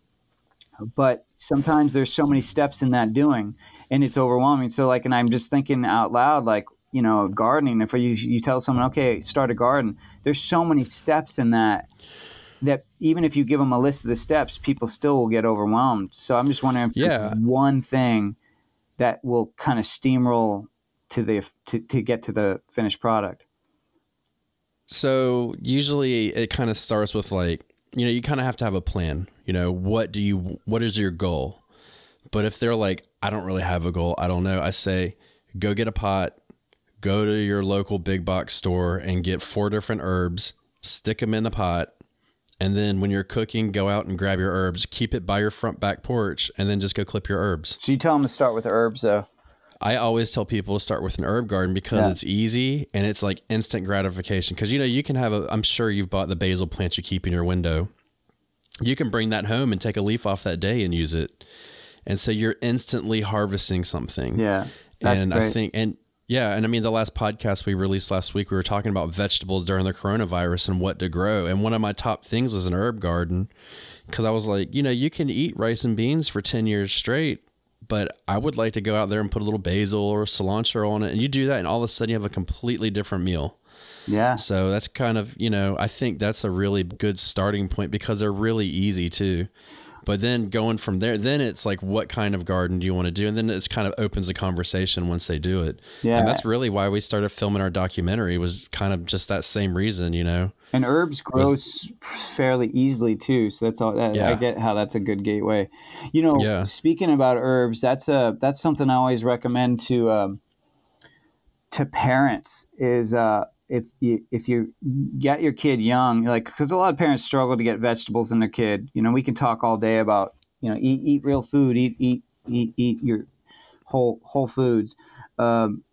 but sometimes there's so many steps in that doing, and it's overwhelming. So like, and I'm just thinking out loud, like you know, gardening. If you you tell someone, okay, start a garden, there's so many steps in that that even if you give them a list of the steps, people still will get overwhelmed. So I'm just wondering if Yeah. there's one thing that will kind of steamroll to the to, to get to the finished product. So usually it kind of starts with like, you know, you kind of have to have a plan. You know, what do you, what is your goal? But if they're like, I don't really have a goal, I don't know, I say, go get a pot, go to your local big box store and get four different herbs, stick them in the pot. And then when you're cooking, go out and grab your herbs, keep it by your front back porch, and then just go clip your herbs. So you tell them to start with the herbs, though. I always tell people to start with an herb garden because Yeah. it's easy and it's like instant gratification. Because you know you can have a. I'm sure you've bought the basil plant you keep in your window. You can bring that home and take a leaf off that day and use it, and so you're instantly harvesting something. Yeah, and I think and yeah, and I mean the last podcast we released last week we were talking about vegetables during the coronavirus and what to grow. And one of my top things was an herb garden because I was like, you know, you can eat rice and beans for 10 years straight, but I would like to go out there and put a little basil or cilantro on it. And you do that, and all of a sudden you have a completely different meal. yeah, So that's kind of, you know, I think that's a really good starting point because they're really easy too. But then going from there, then it's like, what kind of garden do you want to do? And then it's kind of opens the conversation once they do it. Yeah. And that's really why we started filming our documentary was kind of just that same reason, you know? and herbs grow s- fairly easily too. So that's all. That, I get how that's a good gateway. You know, Yeah. speaking about herbs, that's a that's something I always recommend to um, to parents is uh, if you if you get your kid young, like because a lot of parents struggle to get vegetables in their kid. You know, we can talk all day about you know eat eat real food, eat eat eat eat your whole whole foods. Um,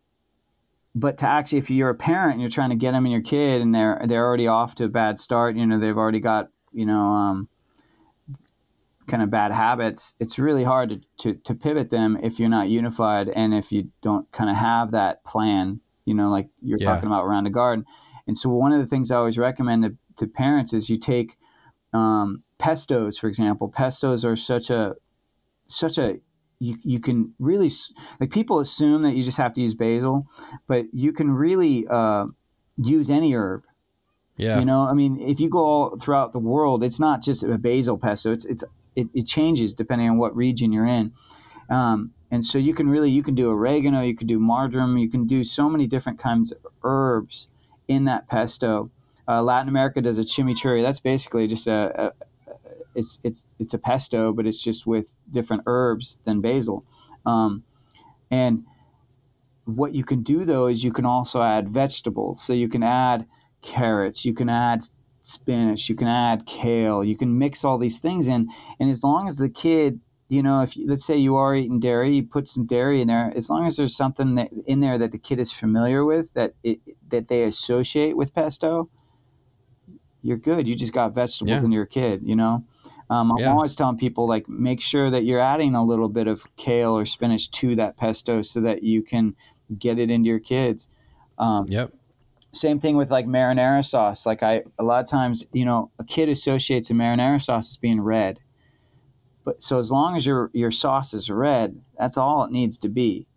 but to actually, if you're a parent and you're trying to get them in your kid and they're they're already off to a bad start, you know they've already got you know um, kind of bad habits. It's really hard to, to to pivot them if you're not unified and if you don't kind of have that plan. You know, like you're Yeah. talking about around the garden. And so one of the things I always recommend to, to parents is you take um, pestos, for example. Pestos are such a such a you, you can really like people assume that you just have to use basil, but you can really uh, use any herb. Yeah. You know, I mean, if you go all throughout the world, it's not just a basil pesto. It's it's it, it changes depending on what region you're in. Um, and so you can really you can do oregano, you can do marjoram, you can do so many different kinds of herbs in that pesto. Uh, Latin America does a chimichurri. That's basically just a, a it's it's it's a pesto, but it's just with different herbs than basil. Um, and what you can do though is you can also add vegetables. So you can add carrots, you can add spinach, you can add kale, you can mix all these things in. And as long as the kid, you know, if you, let's say you are eating dairy, you put some dairy in there. As long as there's something that, in there that the kid is familiar with, that it, that they associate with pesto, you're good. You just got vegetables Yeah. in your kid. You know. Um, I'm Yeah. always telling people like make sure that you're adding a little bit of kale or spinach to that pesto so that you can get it into your kids. Um, Yep. same thing with like marinara sauce. Like I, a lot of times, you know, a kid associates a marinara sauce as being red. But so as long as your your sauce is red, that's all it needs to be.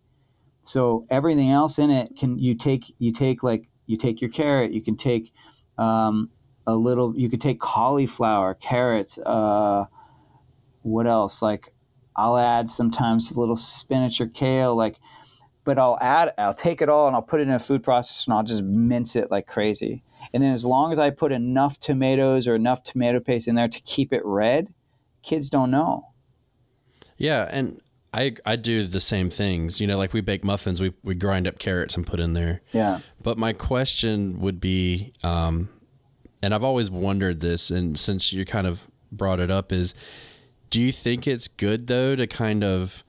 So everything else in it can you take you take like you take your carrot, you can take um, a little, you could take cauliflower, carrots. Uh, what else? Like I'll add sometimes a little spinach or kale. Like but I'll add, I'll take it all and I'll put it in a food processor and I'll just mince it like crazy. And then as long as I put enough tomatoes or enough tomato paste in there to keep it red, kids don't know. Yeah, and I I do the same things. You know, like we bake muffins, we we grind up carrots and put in there. Yeah. But my question would be, um, and I've always wondered this, and since you kind of brought it up, is do you think it's good though to kind of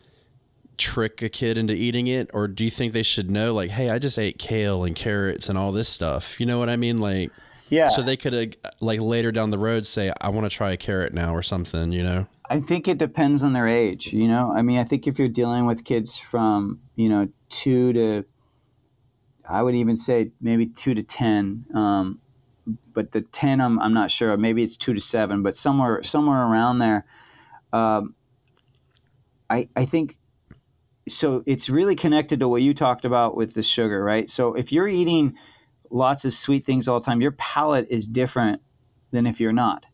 trick a kid into eating it, or do you think they should know, like, hey, I just ate kale and carrots and all this stuff? You know what I mean? Like, Yeah. so they could uh, like later down the road say, I want to try a carrot now or something. You know? I think it depends on their age. You know, I mean, I think if you're dealing with kids from you know two to, I would even say maybe two to ten. Um, but the ten, I'm I'm not sure. Maybe it's two to seven, but somewhere somewhere around there. Um, I I think so. It's really connected to what you talked about with the sugar, right? So if you're eating lots of sweet things all the time, your palate is different than if you're not.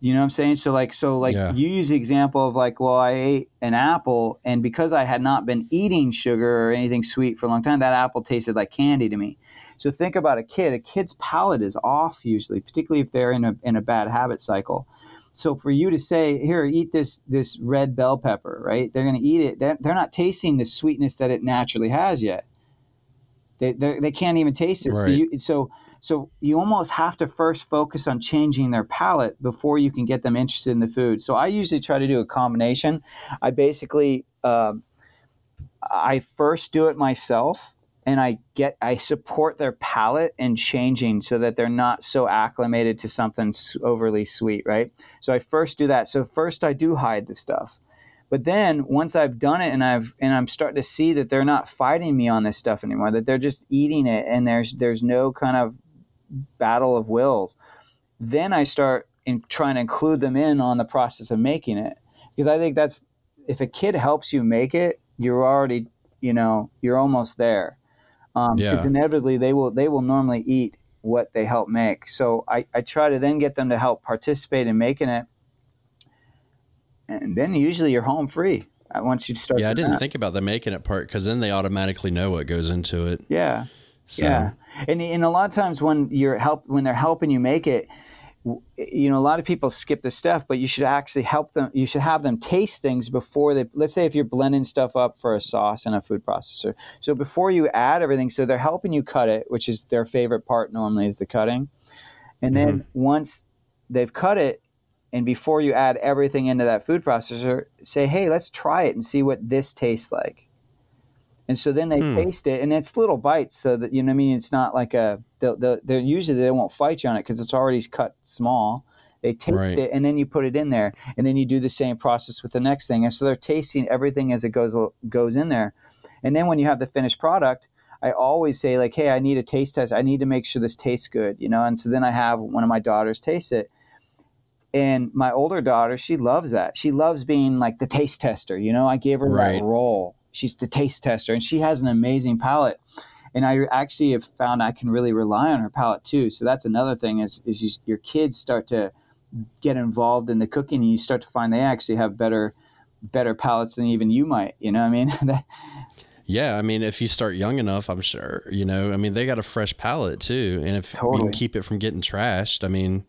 You know what I'm saying? So like so like Yeah. you use the example of like, well, I ate an apple and because I had not been eating sugar or anything sweet for a long time, that apple tasted like candy to me. So think about a kid. A kid's palate is off usually, particularly if they're in a in a bad habit cycle. So for you to say, here, eat this this red bell pepper, right? They're going to eat it. They're, they're not tasting the sweetness that it naturally has yet. They they're- can't even taste it. So Right. you, so so you almost have to first focus on changing their palate before you can get them interested in the food. So I usually try to do a combination. I basically um, I first do it myself and I get I support their palate and changing so that they're not so acclimated to something overly sweet, right? So I first do that. So first I do hide the stuff. But then once I've done it and I've and I'm starting to see that they're not fighting me on this stuff anymore, that they're just eating it and there's there's no kind of battle of wills, then I start in trying to include them in on the process of making it. Because I think that's if a kid helps you make it, you're already, you know, you're almost there. Um, Because Yeah. inevitably they will they will normally eat what they help make. So I, I try to then get them to help participate in making it, and then usually you're home free uh, once you start. Yeah, I didn't that. think about the making it part because then they automatically know what goes into it. Yeah. So, Yeah, and and a lot of times when you're help when they're helping you make it, you know, a lot of people skip the stuff, but you should actually help them. You should have them taste things before they. Let's say if you're blending stuff up for a sauce in a food processor, so before you add everything, so they're helping you cut it, which is their favorite part normally is the cutting, and then once they've cut it. And before you add everything into that food processor, say, "Hey, let's try it and see what this tastes like." And so then they Hmm. taste it, and it's little bites, so that you know what I mean. It's not like a they'll, they'll, they're usually they won't fight you on it because it's already cut small. They taste Right. it, and then you put it in there, and then you do the same process with the next thing. And so they're tasting everything as it goes goes in there. And then when you have the finished product, I always say like, "Hey, I need a taste test. I need to make sure this tastes good," you know. And so then I have one of my daughters taste it, and my older daughter, she loves that. She loves being like the taste tester. You know, I gave her Right. that role. She's the taste tester, and she has an amazing palate. And I actually have found I can really rely on her palate too. So that's another thing is is you, your kids start to get involved in the cooking, and you start to find they actually have better better palates than even you might. You know what I mean? Yeah, I mean, if you start young enough, I'm sure, you know, I mean, they got a fresh palate too. And if we Totally. can keep it from getting trashed, I mean,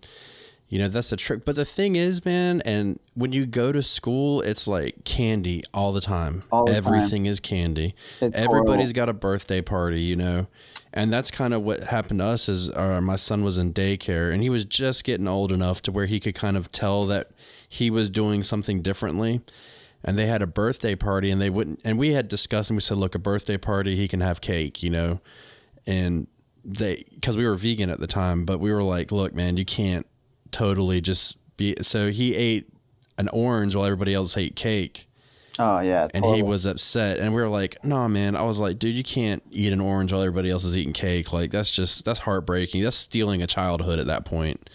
you know, that's the trick. But the thing is, man, and when you go to school, it's like candy all the time. All the time. Everything is candy. It's Everybody's horrible. got a birthday party, you know. And that's kind of what happened to us is uh, my son was in daycare and he was just getting old enough to where he could kind of tell that he was doing something differently and they had a birthday party and they wouldn't and we had discussed and we said look a birthday party he can have cake you know and they because we were vegan at the time but we were like look man you can't totally just be so he ate an orange while everybody else ate cake. Oh yeah, it's and he was upset. And we were like nah man. I was like dude you can't eat an orange while everybody else is eating cake. Like that's just that's heartbreaking. That's stealing a childhood at that point.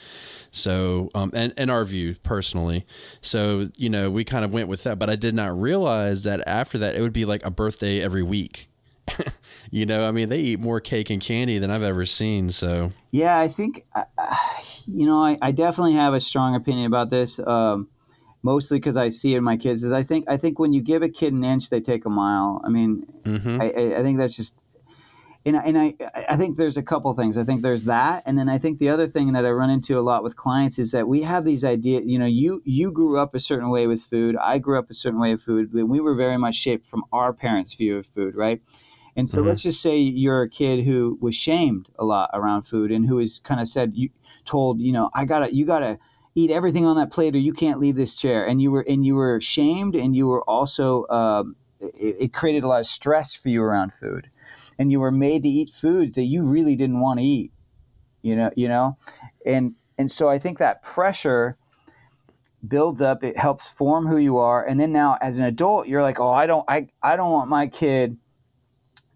So um and in our view personally. So you know we kind of went with that. But i did not realize that after that it would be like a birthday every week you know i mean they eat more cake and candy than i've ever seen so Yeah, I think, uh, you know, I, I definitely have a strong opinion about this. Um, mostly because I see it in my kids. Is I think I think when you give a kid an inch, they take a mile. I mean, mhm. I, I, I think that's just, and I, and I I think there's a couple things. I think there's that, and then I think the other thing that I run into a lot with clients is that we have these ideas. You know, you you grew up a certain way with food. I grew up a certain way of food. We were very much shaped from our parents' view of food, right? And so Mhm. let's just say you're a kid who was shamed a lot around food and who was kind of said you told you know I gotta you gotta eat everything on that plate or you can't leave this chair. And you were and you were shamed and you were also um, it, it created a lot of stress for you around food. And you were made to eat foods that you really didn't want to eat you know you know? And and so i think that pressure builds up it helps form who you are. And then now as an adult you're like oh i don't i, I don't want my kid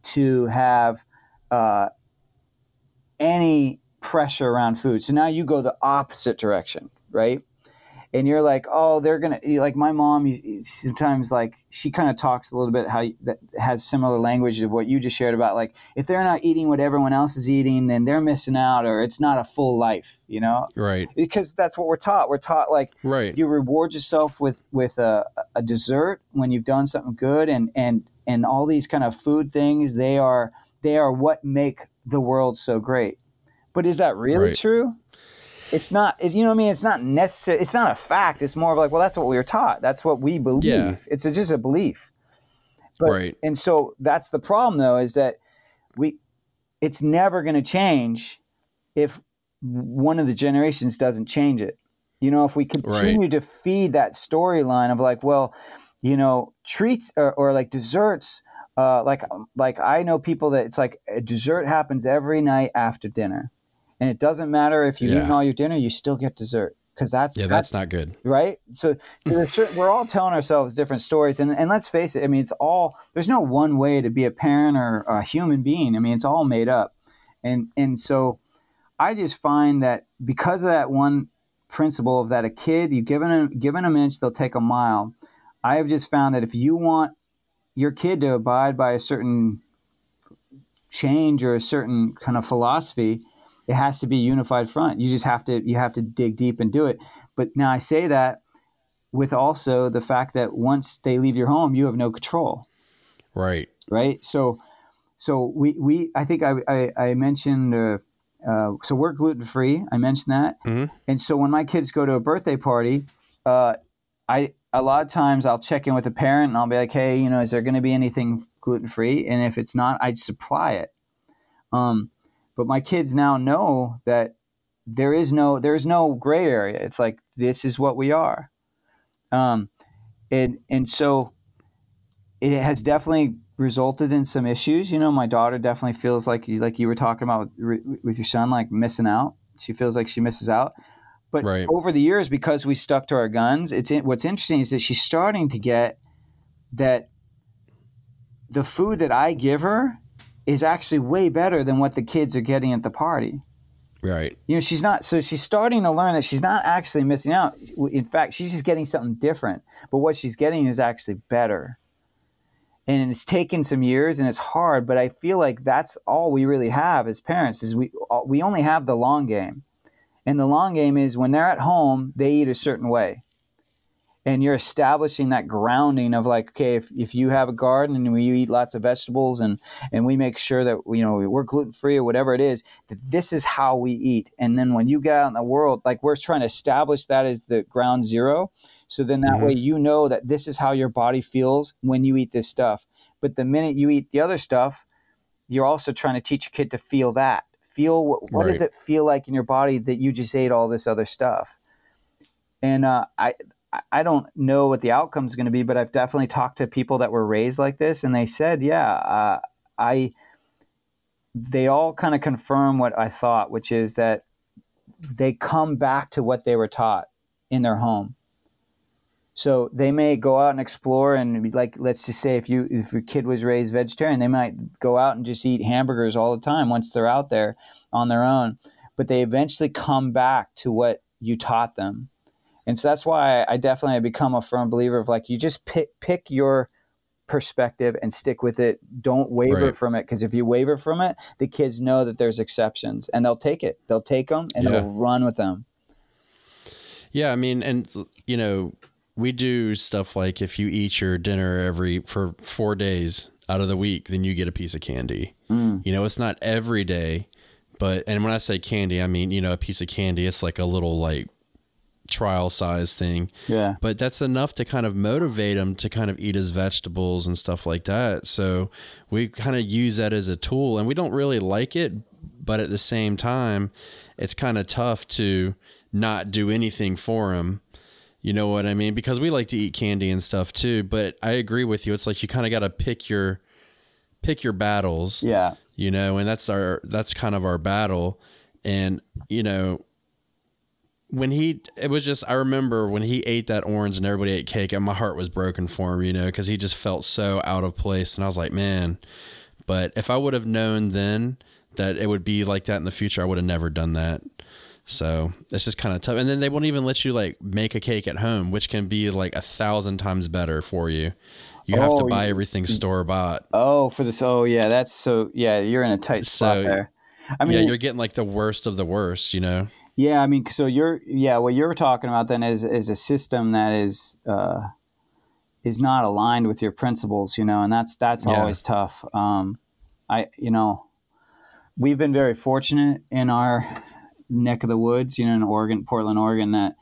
to have uh, any pressure around food so now you go the opposite direction right and you're like, oh, they're gonna like my mom. You, you- sometimes like she kind of talks a little bit how you, that has similar language of what you just shared about like if they're not eating what everyone else is eating, then they're missing out, or it's not a full life, you know? Right. Because that's what we're taught. We're taught like Right. you reward yourself with with a, a dessert when you've done something good, and and and all these kind of food things. They are they are what make the world so great. But is that really Right. true? It's not. It, you know what I mean? It's not necessary. It's not a fact. It's more of like, well, that's what we were taught. That's what we believe. Yeah. It's a, just a belief. But, Right. And so that's the problem, though, is that we. It's never going to change if one of the generations doesn't change it. You know, if we continue to feed that storyline of like, well, you know, treats or, or like desserts. Uh, like like I know people that it's like a dessert happens every night after dinner, and it doesn't matter if you've Yeah. eaten all your dinner, you still get dessert because that's Yeah, that's not good. right. So certain- we're all telling ourselves different stories, and and let's face it. I mean, it's all there's no one way to be a parent or a human being. I mean, it's all made up, and and so I just find that because of that one principle of that a kid you've given a given them an inch, they'll take a mile. I have just found that if you want your kid to abide by a certain change or a certain kind of philosophy, it has to be a unified front. You just have to you have to dig deep and do it. But now I say that with also the fact that once they leave your home, you have no control Right. right? So, so we, we I think I, I, I mentioned, uh, uh, so we're gluten free. I mentioned that, Mhm. and so when my kids go to a birthday party, uh, I a lot of times I'll check in with a parent and I'll be like, hey, you know, is there going to be anything gluten free? And if it's not, I'd supply it. Um, but my kids now know that there is no there is no gray area. It's like this is what we are. Um, and and so it has definitely resulted in some issues. You know, my daughter definitely feels like you like you were talking about with, with your son, like missing out. She feels like she misses out. But Right. over the years, because we stuck to our guns, it's in, what's interesting is that she's starting to get that the food that I give her is actually way better than what the kids are getting at the party Right. you know she's not so she's starting to learn that she's not actually missing out in fact she's just getting something different but what she's getting is actually better and it's taken some years and it's hard but i feel like that's all we really have as parents is we we only have the long game and the long game is when they're at home they eat a certain way. And you're establishing that grounding of like okay if, if you have a garden and we eat lots of vegetables and and we make sure that you know we're gluten free or whatever it is that this is how we eat. And then when you get out in the world like we're trying to establish that as the ground zero. So then that Mhm. way you know that this is how your body feels when you eat this stuff. But the minute you eat the other stuff you're also trying to teach a kid to feel that feel what, what does it feel like in your body that you just ate all this other stuff and uh, I I- I don't know what the outcome is going to be, but I've definitely talked to people that were raised like this, and they said, yeah, uh, I. They all kind of confirm what I thought, which is that they come back to what they were taught in their home. So they may go out and explore, and like let's just say if you if your kid was raised vegetarian, they might go out and just eat hamburgers all the time once they're out there on their own. But they eventually come back to what you taught them and so that's why I definitely have become a firm believer of like you just pick pick your perspective and stick with it. Don't waver Right. from it because if you waver from it, the kids know that there's exceptions and they'll take it. They'll take them and Yeah. they'll run with them. Yeah, I mean, and you know, we do stuff like if you eat your dinner every for four days out of the week, then you get a piece of candy. Mm. You know, it's not every day, but and when I say candy, I mean you know a piece of candy. It's like a little like trial size thing, Yeah. but that's enough to kind of motivate them to kind of eat his vegetables and stuff like that. So we kind of use that as a tool, and we don't really like it, but at the same time, it's kind of tough to not do anything for him. You know what I mean? Because we like to eat candy and stuff too. But I agree with you. It's like you kind of got to pick your pick your battles Yeah. you know and that's our that's kind of our battle and you know when he it was just I remember when he ate that orange and everybody ate cake and my heart was broken for him, you know, because he just felt so out of place and I was like, man. But if I would have known then that it would be like that in the future, I would have never done that. So it's just kind of tough. And then they won't even let you like make a cake at home, which can be like a thousand times better for you. You have to Oh, buy you- everything store bought. Oh, for this. Oh, yeah. That's so. Yeah, you're in a tight spot So, there. I mean, yeah, you're getting like the worst of the worst, you know? Yeah, I mean, so you're yeah, what you're talking about then is is a system that is uh, is not aligned with your principles, you know, and that's that's Yeah. always tough. Um, I you know, we've been very fortunate in our neck of the woods, you know, in Oregon, Portland, Oregon, that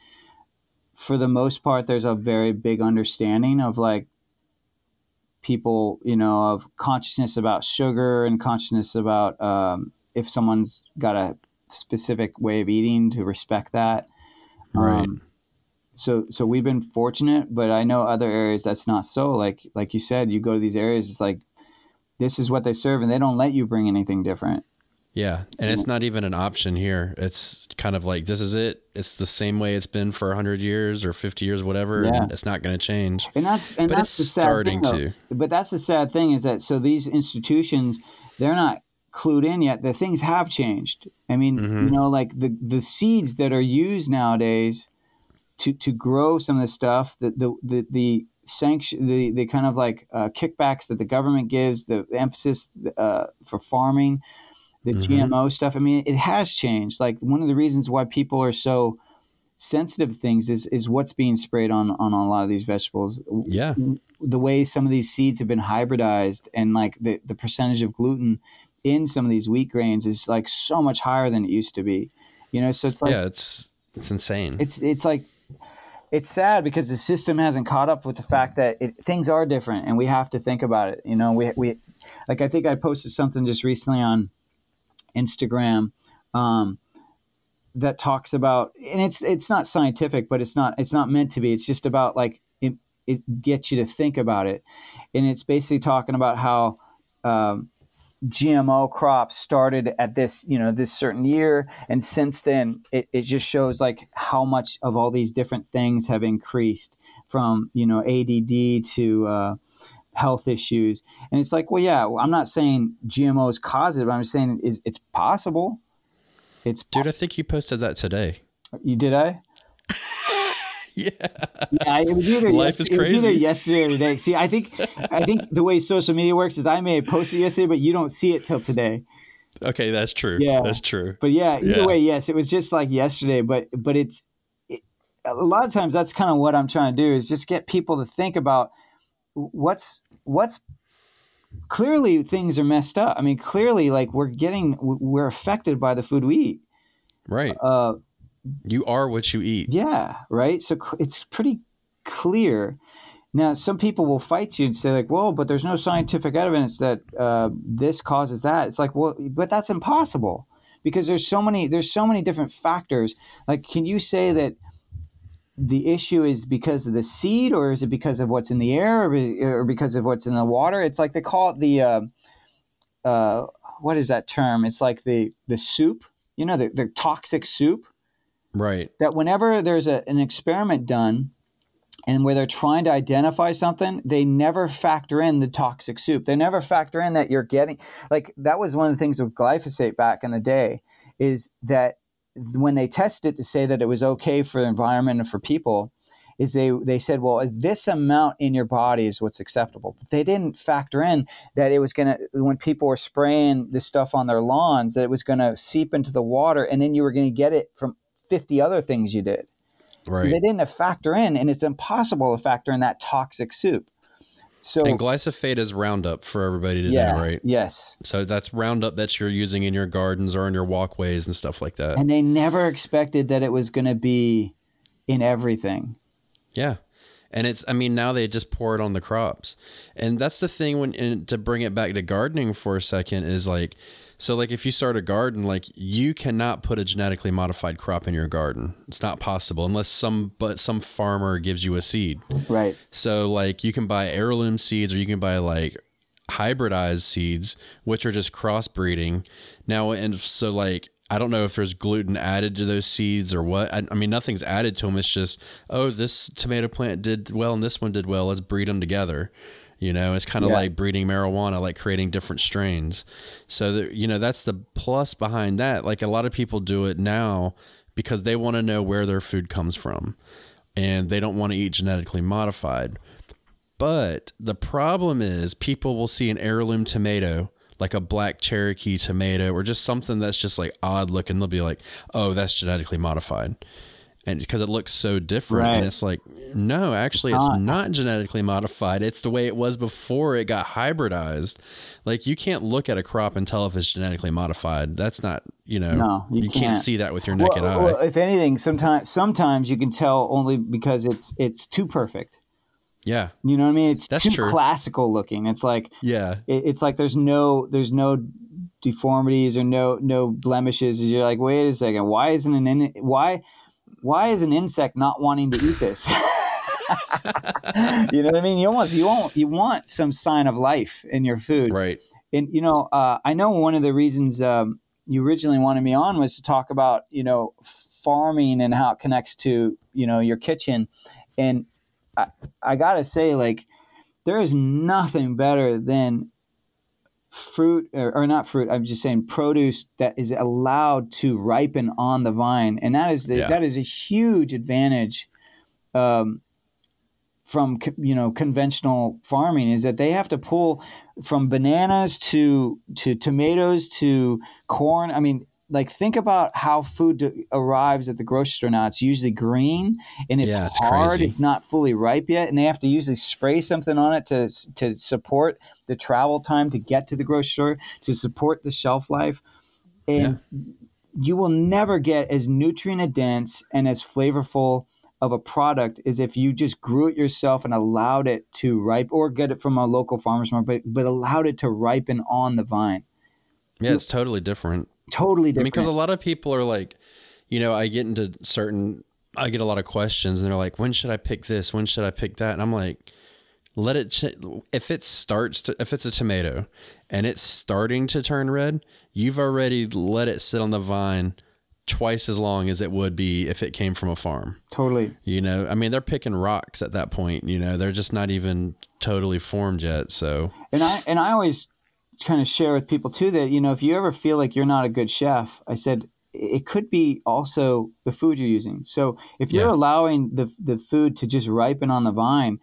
for the most part, there's a very big understanding of like people, you know, of consciousness about sugar and consciousness about um, if someone's got a specific way of eating to respect that. Right. Um, so so we've been fortunate, but I know other areas that's not so. Like like you said, you go to these areas, it's like this is what they serve, and they don't let you bring anything different. Yeah, and it's not even an option here. It's kind of like this is it. It's the same way it's been for hundred years or fifty years, whatever. Yeah. And it's not going to change. And that's and But that's the sad starting thing, to. But that's the sad thing is that so these institutions they're not clued in yet. The things have changed. I mean, Mhm. you know, like the the seeds that are used nowadays to to grow some of this stuff, the the the, the sanction, the the kind of like uh, kickbacks that the government gives, the, emphasis uh, for farming, the Mhm. GMO stuff. I mean, it has changed. Like one of the reasons why people are so sensitive to things is is what's being sprayed on on a lot of these vegetables Yeah, the way some of these seeds have been hybridized and like the, the percentage of gluten in some of these wheat grains is like so much higher than it used to be you know so it's like yeah. It's it's insane. it's it's like it's sad because the system hasn't caught up with the fact that it, things are different and we have to think about it you know we we like i think i posted something just recently on instagram um that talks about and it's it's not scientific but it's not it's not meant to be. It's just about like it, it gets you to think about it. And it's basically talking about how um, gmo crops started at this you know this certain year. And since then it, it just shows like how much of all these different things have increased from you know add to uh, health issues and it's like well yeah i'm not saying gmos cause it but i'm saying it's, it's possible it's Dude, I think you posted that today. you did I? Yeah. Yeah, it was either Life yes- is it was either crazy. yesterday or today. See, I think I think the way social media works is I may have posted yesterday, but you don't see it till today. Okay, that's true. Yeah. that's true. But yeah, either Yeah. way, yes, it was just like yesterday. But but it's it, a lot of times that's kind of what I'm trying to do is just get people to think about what's what's clearly things are messed up. I mean, clearly, like we're getting we're affected by the food we eat. Right. Uh, You are what you eat. Yeah, right. So it's pretty clear. Now, some people will fight you and say, like, "Well, but there's no scientific evidence that uh, this causes that." It's like, well, but that's impossible because there's so many there's so many different factors. Like, can you say that the issue is because of the seed, or is it because of what's in the air, or, be- or because of what's in the water? It's like they call it the uh, uh, what is that term? It's like the the soup. You know, the, the toxic soup Right. that whenever there's a, an experiment done and where they're trying to identify something, they never factor in the toxic soup. They never factor in that you're getting like that was one of the things with glyphosate back in the day is that when they tested it to say that it was okay for the environment and for people is they they said well this amount in your body is what's acceptable. But they didn't factor in that it was going to when people were spraying this stuff on their lawns that it was going to seep into the water and then you were going to get it from 50 other things you did. So Right. they didn't factor in and it's impossible to factor in that toxic soup so and glyphosate is Roundup for everybody to yeah know, right? yes So that's Roundup that you're using in your gardens or in your walkways and stuff like that. and they never expected that it was going to be in everything Yeah. And it's, I mean, now they just pour it on the crops. And that's the thing when, and to bring it back to gardening for a second is like, so like if you start a garden, like you cannot put a genetically modified crop in your garden. It's not possible unless some, but some farmer gives you a seed. right So like you can buy heirloom seeds or you can buy like hybridized seeds, which are just crossbreeding. Now, and so like I don't know if there's gluten added to those seeds or what. I, I, mean, nothing's added to them. It's just, oh, this tomato plant did well and this one did well. Let's breed them together. You know, it's kind of yeah. like breeding marijuana, like creating different strains. So, that, you know, that's the plus behind that. Like a lot of people do it now because they want to know where their food comes from and they don't want to eat genetically modified. But the problem is, people will see an heirloom tomato like a black Cherokee tomato or just something that's just like odd looking, they'll be like, "Oh, that's genetically modified." And because it looks so different, right. and it's like, no, actually, it's not. not genetically modified. It's the way it was before it got hybridized. Like you can't look at a crop and tell if it's genetically modified. That's not, you know, no, you, you can't. can't. see that with your naked well, eye. Well, if anything, sometimes sometimes you can tell only because it's it's too perfect. Yeah. You know what I mean? It's That's too true. classical looking. It's like yeah. It, it's like there's no there's no deformities or no no blemishes. You're like, wait a second, why isn't an in, why why is an insect not wanting to eat this? you know what I mean? You almost you want you want some sign of life in your food, right? And you know, uh, I know one of the reasons um, you originally wanted me on was to talk about you know farming and how it connects to you know your kitchen, and I, I gotta say, like, there is nothing better than fruit or, or, not fruit i'm just saying produce that is allowed to ripen on the vine and that is the, yeah. that is a huge advantage um, from you know conventional farming is that they have to pull from bananas to to tomatoes to corn i mean like think about how food arrives at the grocery store now. It's usually green and it's, yeah, it's hard. Crazy. It's not fully ripe yet, and they have to usually spray something on it to to support the travel time to get to the grocery store to support the shelf life. And yeah. you will never get as nutrient dense and as flavorful of a product as if you just grew it yourself and allowed it to ripe or get it from a local farmer's market, but, but allowed it to ripen on the vine. Yeah, it's totally different totally different. I mean, because a lot of people are like, you know, I get into certain, I get a lot of questions, and they're like, when should I pick this? When should I pick that? And I'm like, let it. Ch- if it starts to, if it's a tomato, and it's starting to turn red, you've already let it sit on the vine twice as long as it would be if it came from a farm. Totally. You know, I mean, they're picking rocks at that point. You know, they're just not even totally formed yet. So. And I and I always kind of share with people too that you know if you ever feel like you're not a good chef, I said it could be also the food you're using. So if you're yeah. allowing the the food to just ripen on the vine,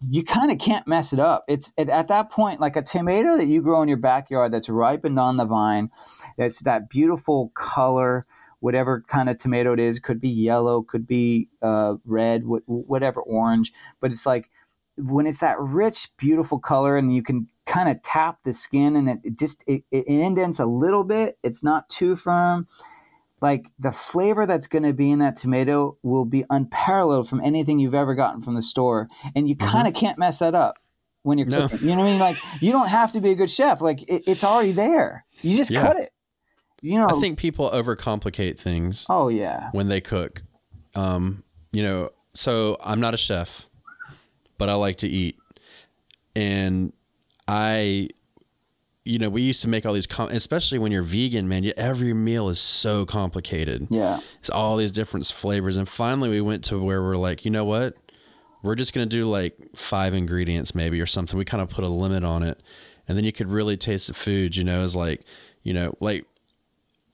you kind of can't mess it up. It's at, at, that point like a tomato that you grow in your backyard that's ripened on the vine. That's that beautiful color, whatever kind of tomato it is. Could be yellow, could be uh, red, whatever orange. But it's like when it's that rich, beautiful color, and you can kind of tap the skin and it, it just it, it, indents a little bit. It's not too firm. Like the flavor that's going to be in that tomato will be unparalleled from anything you've ever gotten from the store. And you kind of mm-hmm. can't mess that up when you're no. cooking. You know what i mean? Like you don't have to be a good chef. Like it, it's already there. You just yeah. cut it. You know i think people overcomplicate things oh yeah. when they cook. Um you know so i'm not a chef but i like to eat. And I, you know, we used to make all these, com- especially when you're vegan, man. Every meal is so complicated. Yeah, it's all these different flavors, and finally we went to where we're like, you know what, we're just gonna do like five ingredients maybe or something. We kind of put a limit on it, and then you could really taste the food. You know, is like, you know, like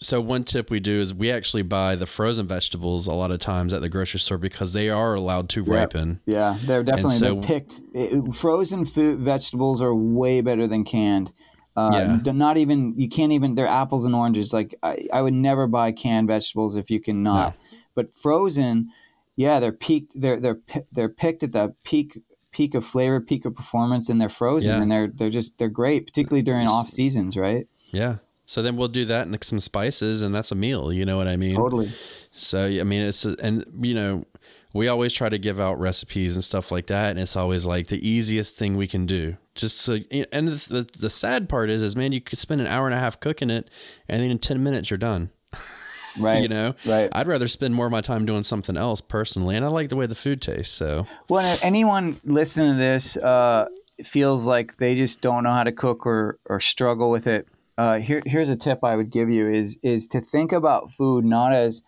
so one tip we do is we actually buy the frozen vegetables a lot of times at the grocery store because they are allowed to ripen. Yeah, they're definitely so, they're picked. It, frozen food vegetables are way better than canned. Uh, yeah. Not even you can't even they're apples and oranges. Like I, I would never buy canned vegetables if you can not. No. But frozen, yeah, they're peaked. They're they're they're picked at the peak peak of flavor, peak of performance, and they're frozen, yeah. and they're they're just they're great, particularly during off seasons, right? Yeah, so then we'll do that and some spices, and that's a meal. You know what I mean? Totally. So I mean, it's and you know, we always try to give out recipes and stuff like that, and it's always like the easiest thing we can do. Just so, and the, the, sad part is, is man, you could spend an hour and a half cooking it, and then in ten minutes you're done. Right. you know, right. I'd rather spend more of my time doing something else personally, and I like the way the food tastes. So, well, anyone listening to this uh, feels like they just don't know how to cook or or struggle with it uh, here here's a tip I would give you is is to think about food not as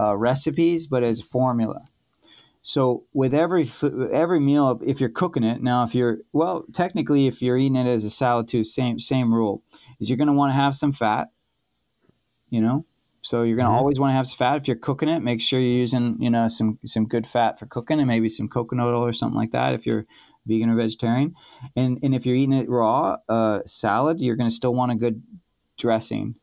uh, recipes but as formula. So with every every meal, if you're cooking it now, if you're well, technically, if you're eating it as a salad too, same same rule is you're going to want to have some fat. You know, so you're going to Mhm. always want to have some fat if you're cooking it. Make sure you're using you know some some good fat for cooking, and maybe some coconut oil or something like that if you're vegan or vegetarian. And and if you're eating it raw, uh, salad, you're going to still want a good dressing.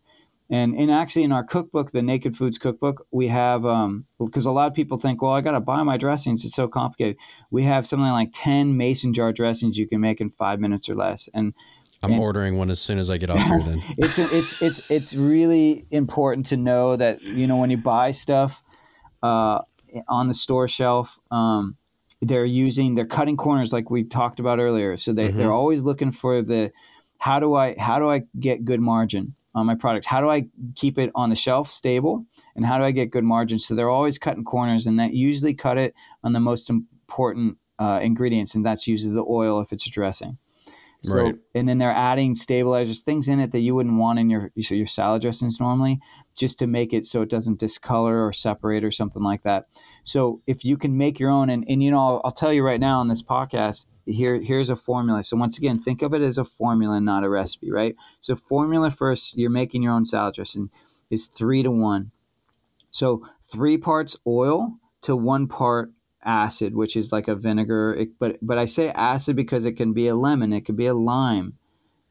And and actually in our cookbook, the Naked Foods cookbook, we have um because a lot of people think, well, I got to buy my dressings. It's so complicated. We have something like ten mason jar dressings you can make in five minutes or less. And I'm And- ordering one as soon as I get off here. Then it's it's it's it's really important to know that you know when you buy stuff uh, on the store shelf, um, they're using they're cutting corners like we talked about earlier. So they Mhm. they're always looking for the how do I how do I get good margin on my product? How do I keep it on the shelf stable? And how do I get good margin? So they're always cutting corners, and that usually cut it on the most important uh, ingredients, and that's usually the oil if it's a dressing. So, Right. and then they're adding stabilizers, things in it that you wouldn't want in your your salad dressings normally, just to make it so it doesn't discolor or separate or something like that. So if you can make your own, and, and you know, I'll, I'll tell you right now on this podcast, here here's a formula. So once again, think of it as a formula, not a recipe, right? So formula first, you're making your own salad dressing is three to one. So three parts oil to one part acid, which is like a vinegar. It, but but I say acid because it can be a lemon, it could be a lime.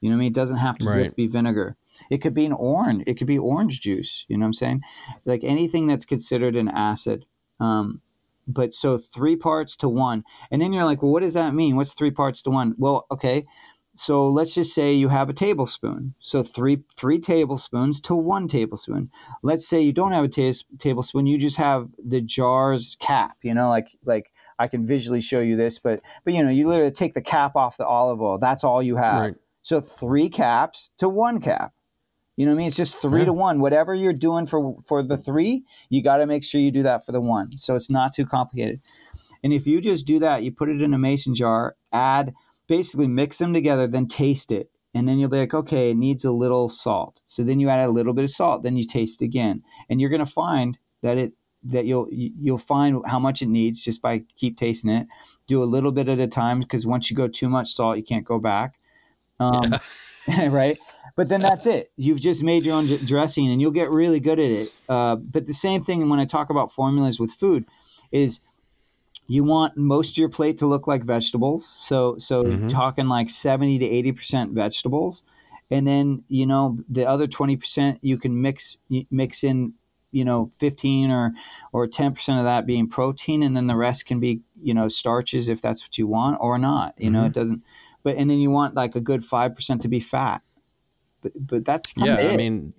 You know what I mean? It doesn't have to Right. be vinegar. It could be an orange. It could be orange juice. You know what I'm saying? Like anything that's considered an acid. Um, but so three parts to one, and then you're like, well, what does that mean? What's three parts to one? Well, okay. So let's just say you have a tablespoon. So three three tablespoons to one tablespoon let's say you don't have a tablespoon you just have the jar's cap you know like like i can visually show you this but but you know you literally take the cap off the olive oil that's all you have Right. so three caps to one cap you know what i mean it's just three Yeah. to one whatever you're doing for for the three you got to make sure you do that for the one so it's not too complicated and if you just do that you put it in a mason jar add basically mix them together then taste it and then you'll be like, okay, it needs a little salt. So then you add a little bit of salt, then you taste again, and you're gonna find that it that you'll you'll find how much it needs just by keep tasting it. Do a little bit at a time because once you go too much salt, you can't go back. Um, right? But then that's it. You've just made your own d- dressing, and you'll get really good at it. Uh, but the same thing when I talk about formulas with food is you want most of your plate to look like vegetables. So so Mhm. talking like 70 to 80% vegetables. And then, you know, the other 20% you can mix mix in, you know, 15 or or 10% of that being protein and then the rest can be, you know, starches if that's what you want or not. You know, Mhm. it doesn't but and then you want like a good 5% to be fat. But but that's yeah, kinda I mean,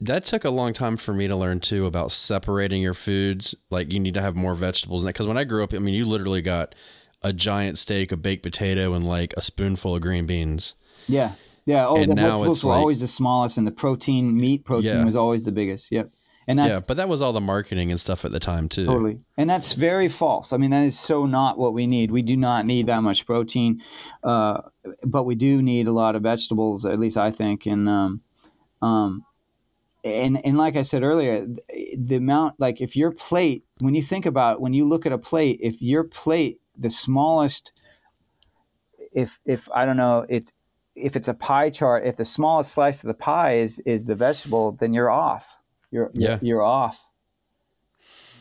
that took a long time for me to learn too about separating your foods. Like you need to have more vegetables in that. Because when I grew up, I mean, you literally got a giant steak, a baked potato, and like a spoonful of green beans. Yeah. Yeah. Oh, And the now vegetables it's were like- always the smallest, and the protein, meat protein, Yeah. was always the biggest. Yep. And that's yeah, but that was all the marketing and stuff at the time too. totally, and that's very false. I mean, that is so not what we need. We do not need that much protein, uh, but we do need a lot of vegetables. At least I think, and um, um, and and like I said earlier, the amount like if your plate, when you think about when you look at a plate, if your plate, the smallest, if if I don't know, it's if it's a pie chart, if the smallest slice of the pie is is the vegetable, then you're off. You're Yeah. you're off.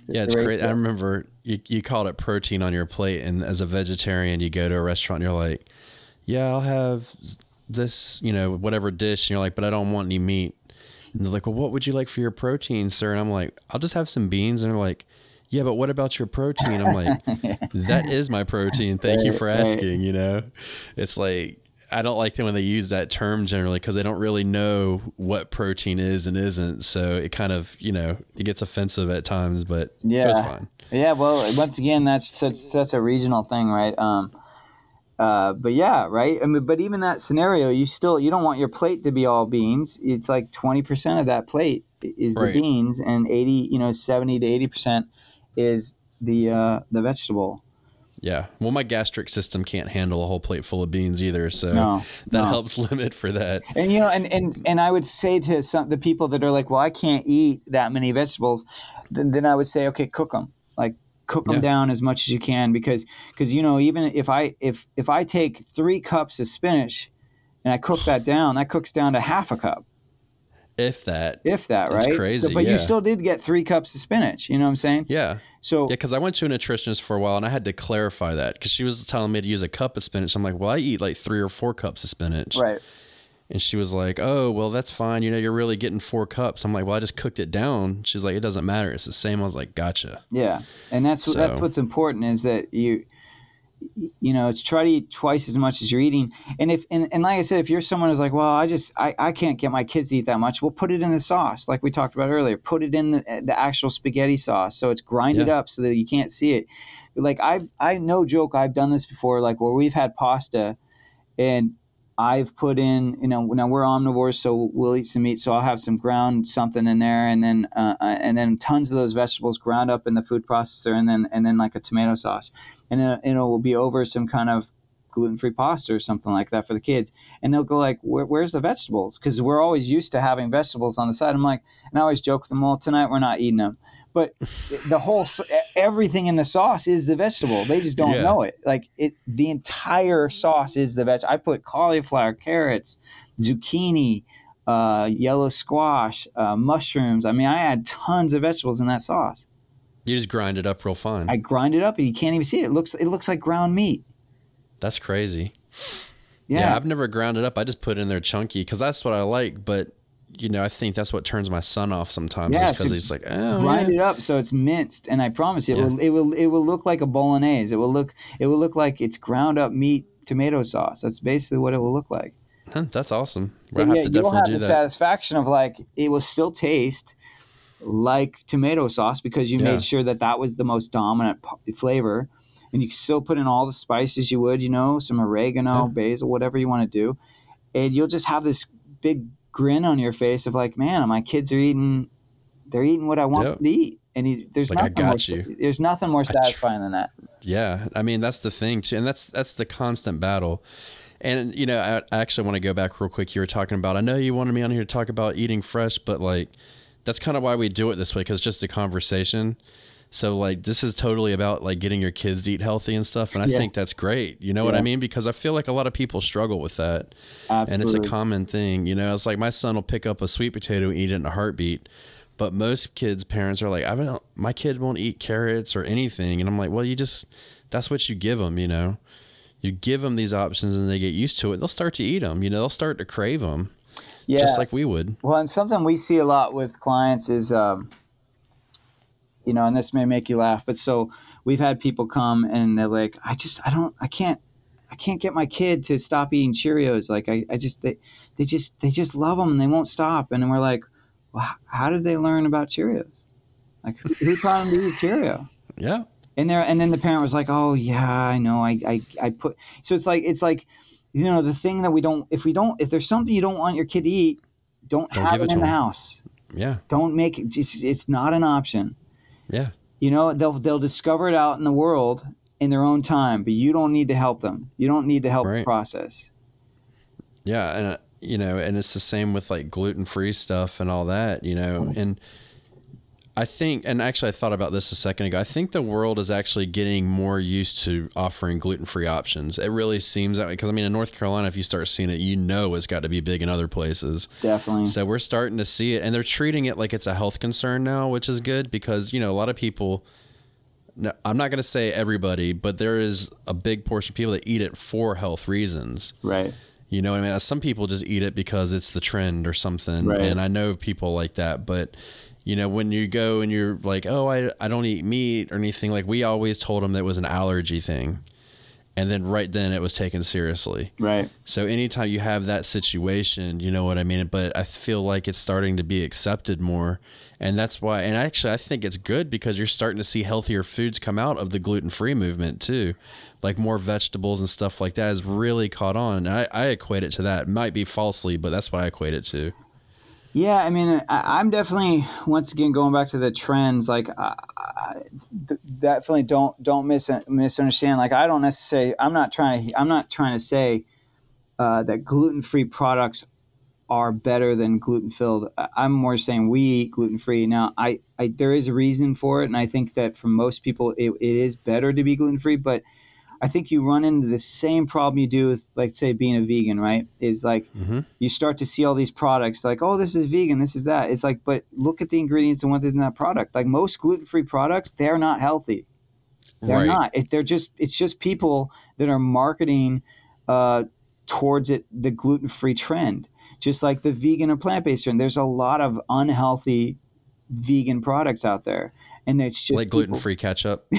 Yeah, it's Right great. I remember you, you called it protein on your plate, and as a vegetarian, you go to a restaurant and you're like, "Yeah, I'll have this, you know, whatever dish." And you're like, "But I don't want any meat." And they're like, "Well, what would you like for your protein, sir?" And I'm like, "I'll just have some beans." And they're like, "Yeah, but what about your protein?" I'm like, "That is my protein. Thank you Right, for right. asking." You know, it's like. I don't like them when they use that term generally because they don't really know what protein is and isn't. So it kind of, you know, it gets offensive at times, but it was Yeah. fine. Yeah, well, once again, that's such such a regional thing, right? Um, uh, but yeah, right. I mean, but even that scenario, you still you don't want your plate to be all beans. It's like twenty percent of that plate is the Right. beans, and eighty, you know, seventy to eighty percent is the uh, the vegetable. Yeah. Well, my gastric system can't handle a whole plate full of beans either, so No, that no. helps limit for that. And you know, and, and and I would say to some the people that are like, well, I can't eat that many vegetables, then, then I would say, okay, cook them. Like cook them Yeah. down as much as you can because because you know even if I if if I take three cups of spinach and I cook that down, that cooks down to half a cup, If that. if that, right? Crazy, But yeah. you still did get three cups of spinach. You know what I'm saying? Yeah. So Yeah, because I went to a nutritionist for a while and I had to clarify that because she was telling me to use a cup of spinach. I'm like, well, I eat like three or four cups of spinach. right. And she was like, oh, well, that's fine. You know, you're really getting four cups. I'm like, well, I just cooked it down. She's like, it doesn't matter. It's the same. I was like, gotcha. Yeah, and that's what that's what's important is that you you know it's try to eat twice as much as you're eating. And if and, and like i said if you're someone who's like well i just I, I can't get my kids to eat that much well put it in the sauce like we talked about earlier. Put it in the, eh, the actual spaghetti sauce so it's grinded Yeah. up so that you can't see it. Like i've i no joke i've done this before like where we've had pasta and I've put in, you know, now we're omnivores, so we'll eat some meat. So I'll have some ground something in there, and then uh, uh, and then tons of those vegetables ground up in the food processor, and then and then like a tomato sauce, and then and it will be over some kind of gluten-free pasta or something like that for the kids, and they'll go like, Where, "Where's the vegetables?" Because we're always used to having vegetables on the side. I'm like, and I always joke with them, "Well, tonight we're not eating them." But the whole everything in the sauce is the vegetable. They just don't Yeah. know it. Like it, the entire sauce is the veg. I put cauliflower, carrots, zucchini, uh, yellow squash, uh, mushrooms. I mean, I add tons of vegetables in that sauce. You just grind it up real fine. I grind it up, and you can't even see it. It looks it looks like ground meat. that's crazy. Yeah, Yeah. I've never ground it up. I just put it in there chunky because that's what I like. But, you know, I think that's what turns my son off sometimes Yeah, because so he's like, oh, grind yeah. it up so it's minced, and I promise you, it Yeah. will it will it will look like a bolognese. It will look it will look like it's ground up meat tomato sauce. That's basically what it will look like. Huh, That's awesome. Have yeah, you'll definitely have the that. satisfaction of like it will still taste like tomato sauce because you Yeah. made sure that that was the most dominant flavor, and you can still put in all the spices you would, you know, some oregano, Yeah. basil, whatever you want to do, and you'll just have this big grin on your face of like, man, my kids are eating, they're eating what I want them to eat, and you, there's Like, nothing more, you. there's nothing more tr- satisfying than that. Yeah, I mean that's the thing too, and that's that's the constant battle. And you know, I, I actually want to go back real quick. You were talking about. I know you wanted me on here to talk about eating fresh, but like that's kind of why we do it this way because it's just a conversation. So like this is totally about like getting your kids to eat healthy and stuff, and I Yeah. think that's great. You know what I mean? Because I feel like a lot of people struggle with that, and it's a common thing. You know, it's like my son will pick up a sweet potato and eat it in a heartbeat. But most kids' parents are like, I don't, my kid won't eat carrots or anything, and I'm like, well, you just, that's what you give them, you know. You give them these options, and they get used to it. They'll start to eat them, you know. They'll start to crave them, yeah. just like we would. Well, and something we see a lot with clients is, um, you know, and this may make you laugh, but so we've had people come and they're like, I just, I don't, I can't, I can't get my kid to stop eating Cheerios. Like, I, I just, they, they just, they just love them and they won't stop. And then we're like, well, how did they learn about Cheerios? Like, who, who taught them to eat Cheerio? Yeah, And there, and then the parent was like, "Oh yeah, I know. I, I, I put." So it's like, it's like, you know, the thing that we don't, if we don't, if there's something you don't want your kid to eat, don't, Don't have it in the house. yeah, Don't make it. Just, it's not an option. Yeah. You know, they'll they'll discover it out in the world in their own time, but you don't need to help them. You don't need to help the process. Yeah, and uh, you know, and it's the same with like gluten free stuff and all that, you know. And I think, and actually, I thought about this a second ago. I think the world is actually getting more used to offering gluten free options. It really seems that way because I mean, in North Carolina, if you start seeing it, you know it's got to be big in other places. Definitely. So we're starting to see it, and they're treating it like it's a health concern now, which is good because you know a lot of people. I'm not going to say everybody, but there is a big portion of people that eat it for health reasons. right. You know what I mean? Some people just eat it because it's the trend or something. Right. And I know people like that. But, you know, when you go and you're like, oh, I, I don't eat meat or anything, like we always told them that it was an allergy thing. And then right then it was taken seriously. Right. So anytime you have that situation, you know what I mean? But I feel like it's starting to be accepted more. And that's why, and actually, I think it's good because you're starting to see healthier foods come out of the gluten free movement too. Like more vegetables and stuff like that has really caught on. And I, I equate it to that. It might be falsely, but that's what I equate it to. Yeah, I mean, I, I'm definitely once again going back to the trends. Like, I, definitely don't don't mis- misunderstand. Like I don't necessarily. I'm not trying to. I'm not trying to say uh, that gluten free products are better than gluten filled. I'm more saying we eat gluten free. Now, I, I there is a reason for it, and I think that for most people it, it is better to be gluten free. But I think you run into the same problem you do with, like, say, being a vegan, right? Is like Mhm. you start to see all these products, like, oh, this is vegan, this is that. It's like, but look at the ingredients and what is in that product. Like most gluten free products, they're not healthy. They're right. not. It, they're just. It's just people that are marketing uh, towards it the gluten free trend, just like the vegan or plant based trend. There's a lot of unhealthy vegan products out there, and it's just Like gluten free ketchup.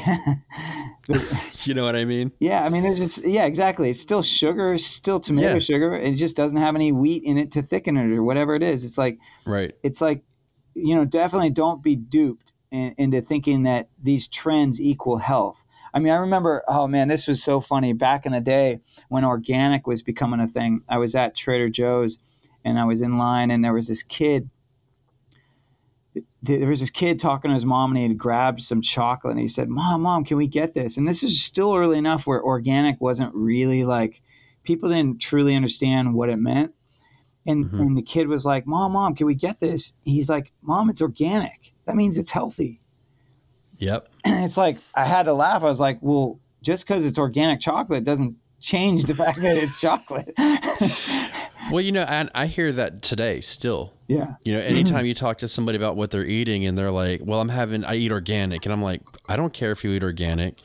you know what I mean? yeah, I mean, there's just yeah, exactly. It's still sugar, it's still tomato Yeah. sugar. It just doesn't have any wheat in it to thicken it or whatever it is. It's like Right. it's like you know definitely don't be duped in, into thinking that these trends equal health i mean i remember oh man this was so funny back in the day when organic was becoming a thing i was at trader joe's and i was in line and there was this kid there was this kid talking to his mom and he had grabbed some chocolate and he said mom mom can we get this and this is still early enough where organic wasn't really like people didn't truly understand what it meant and, Mhm. and the kid was like, Mom, Mom, can we get this? He's like, Mom, it's organic. That means it's healthy. Yep. And it's like, I had to laugh. I was like, Well, just because it's organic chocolate doesn't change the fact that it's chocolate. Well, you know, and I hear that today still. yeah. You know, anytime mm-hmm. you talk to somebody about what they're eating and they're like, well, I'm having, I eat organic. And I'm like, I don't care if you eat organic.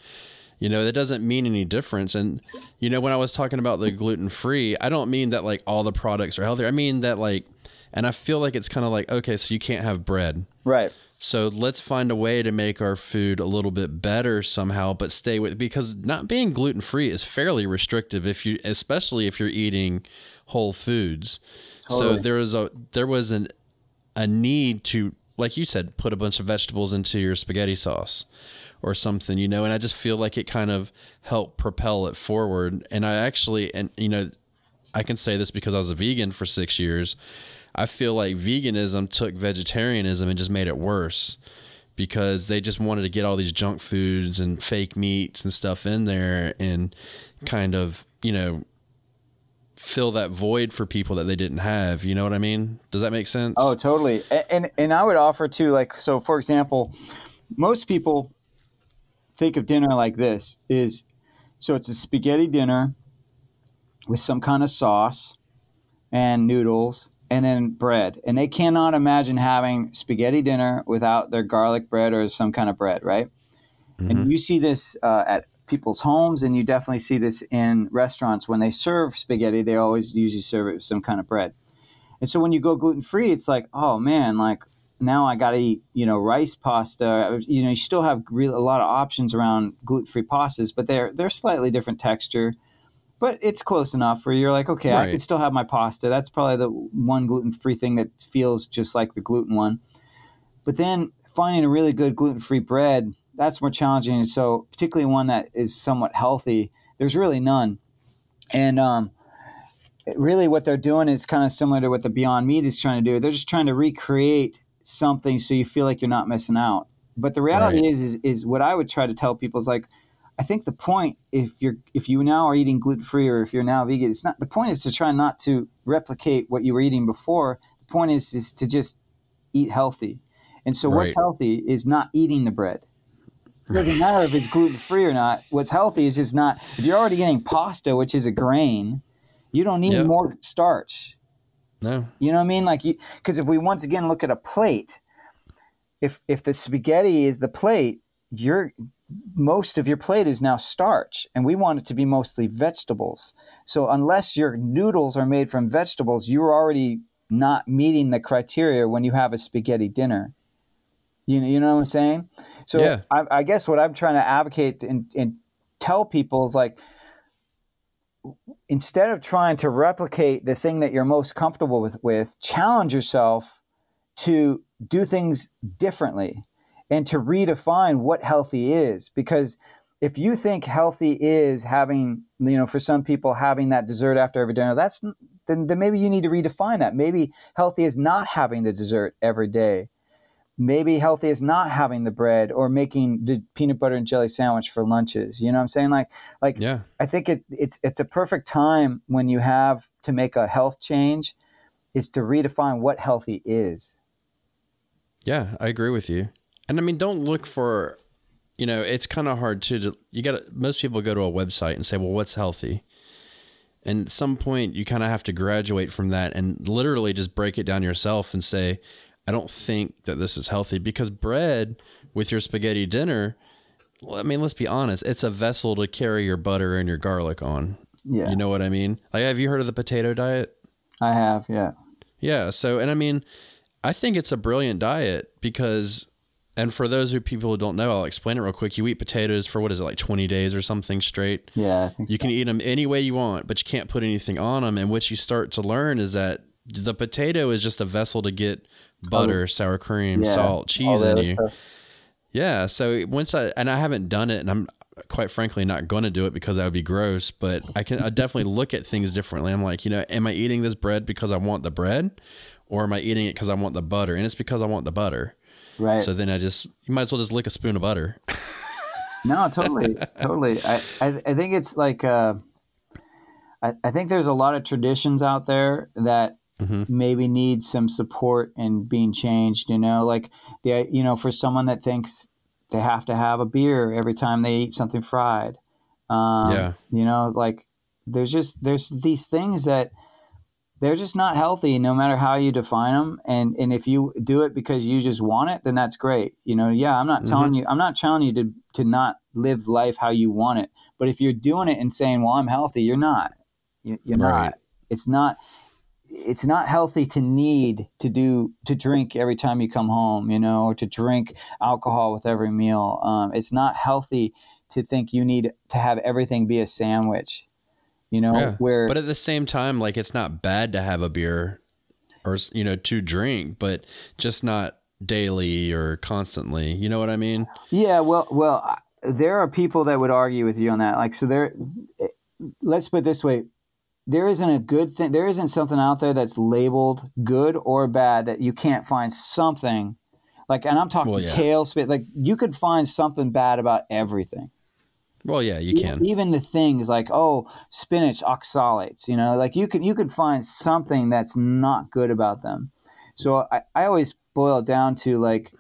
You know, that doesn't mean any difference. And, you know, when I was talking about the gluten free, I don't mean that like all the products are healthy. I mean that like, and I feel like it's kind of like, okay, so you can't have bread. Right. So let's find a way to make our food a little bit better somehow, but stay with because not being gluten free is fairly restrictive if you, especially if you're eating whole foods. So Totally. there was a there was an a need to, like you said, put a bunch of vegetables into your spaghetti sauce or something, you know. And I just feel like it kind of helped propel it forward. And I actually, and you know, I can say this because I was a vegan for six years. I feel like veganism took vegetarianism and just made it worse because they just wanted to get all these junk foods and fake meats and stuff in there and kind of, you know, fill that void for people that they didn't have. You know what I mean? Does that make sense? Oh, totally. And and I would offer too, like so. For example, most people think of dinner like this: is so it's a spaghetti dinner with some kind of sauce and noodles and then bread, and they cannot imagine having spaghetti dinner without their garlic bread or some kind of bread, right? And you see this uh, at people's homes, and you definitely see this in restaurants when they serve spaghetti. They always usually serve it with some kind of bread. And so when you go gluten free, it's like, oh man, like now I got to eat, you know, rice pasta. You know, you still have real, a lot of options around gluten free pastas, but they're they're slightly different texture. But it's close enough where you're like, okay, I Right. can still have my pasta. That's probably the one gluten free thing that feels just like the gluten one. But then finding a really good gluten free bread, that's more challenging. And so, particularly one that is somewhat healthy, there's really none. And um, really, what they're doing is kind of similar to what the Beyond Meat is trying to do. They're just trying to recreate something so you feel like you're not missing out. But the reality Right. is, is, is what I would try to tell people is like, I think the point, if you're if you now are eating gluten free or if you're now vegan, it's not the point is to try not to replicate what you were eating before. The point is is to just eat healthy. And so what's Right. healthy is not eating the bread. It doesn't matter if it's gluten free or not. What's healthy is just not. If you're already getting pasta, which is a grain, you don't need Yep. more starch. No. You know what I mean? Like, because if we once again look at a plate, if if the spaghetti is the plate, your most of your plate is now starch, and we want it to be mostly vegetables. So unless your noodles are made from vegetables, you're already not meeting the criteria when you have a spaghetti dinner. You know, you know what I'm saying? So Yeah. I, I guess what I'm trying to advocate and, and tell people is like, instead of trying to replicate the thing that you're most comfortable with, with challenge yourself to do things differently and to redefine what healthy is because if you think healthy is having you know for some people having that dessert after every dinner that's then, then maybe you need to redefine that maybe healthy is not having the dessert every day maybe healthy is not having the bread or making the peanut butter and jelly sandwich for lunches. You know what I'm saying? Like, like Yeah. I think it, it's it's a perfect time when you have to make a health change, is to redefine what healthy is. Yeah, I agree with you. And I mean, don't look for, you know, it's kind of hard to, to you got to, most people go to a website and say, well, what's healthy? And at some point, you kind of have to graduate from that and literally just break it down yourself and say, I don't think that this is healthy because bread with your spaghetti dinner, I mean, let's be honest, it's a vessel to carry your butter and your garlic on. Yeah, You know what I mean? Like, have you heard of the potato diet? I have. Yeah, Yeah. So, and I mean, I think it's a brilliant diet because, and for those who people who don't know, I'll explain it real quick. You eat potatoes for what is it, like 20 days or something straight? yeah. You can eat them any way you want, but you can't put anything on them. And what you start to learn is that the potato is just a vessel to get butter, sour cream, Oh. Yeah, salt, cheese in you. stuff. Yeah. So once I and I haven't done it, and I'm quite frankly not going to do it because that would be gross. But I can I definitely look at things differently. I'm like, you know, am I eating this bread because I want the bread, or am I eating it because I want the butter? And it's because I want the butter. Right. So then I just you might as well just lick a spoon of butter. No, totally, totally. I, I, I think it's like, uh, I, I think there's a lot of traditions out there that Mhm. maybe need some support and being changed. You know, like the, you know, for someone that thinks they have to have a beer every time they eat something fried. Um, Yeah. You know, like there's just there's these things that they're just not healthy no matter how you define them and and if you do it because you just want it then that's great. You know yeah i'm not telling you i'm not telling you to to not live life how you want it. But if you're doing it and saying well i'm healthy you're not. You- you're Right. not it's not it's not healthy to need to do to drink every time you come home you know or to drink alcohol with every meal. Um, it's not healthy to think you need to have everything be a sandwich you know Yeah. where But at the same time, like it's not bad to have a beer or you know to drink, but just not daily or constantly. You know what I mean? Yeah, well, well, there are people that would argue with you on that. Like, so there. Eh, let's put it this way: there isn't a good thing. There isn't something out there that's labeled good or bad that you can't find something. Like, and I'm talking Well, yeah. kale, spit. Like, you could find something bad about everything. Well, yeah, you can. Even the things like oh, spinach oxalates. You know, like you can you could find something that's not good about them. So I, I always boil it down to like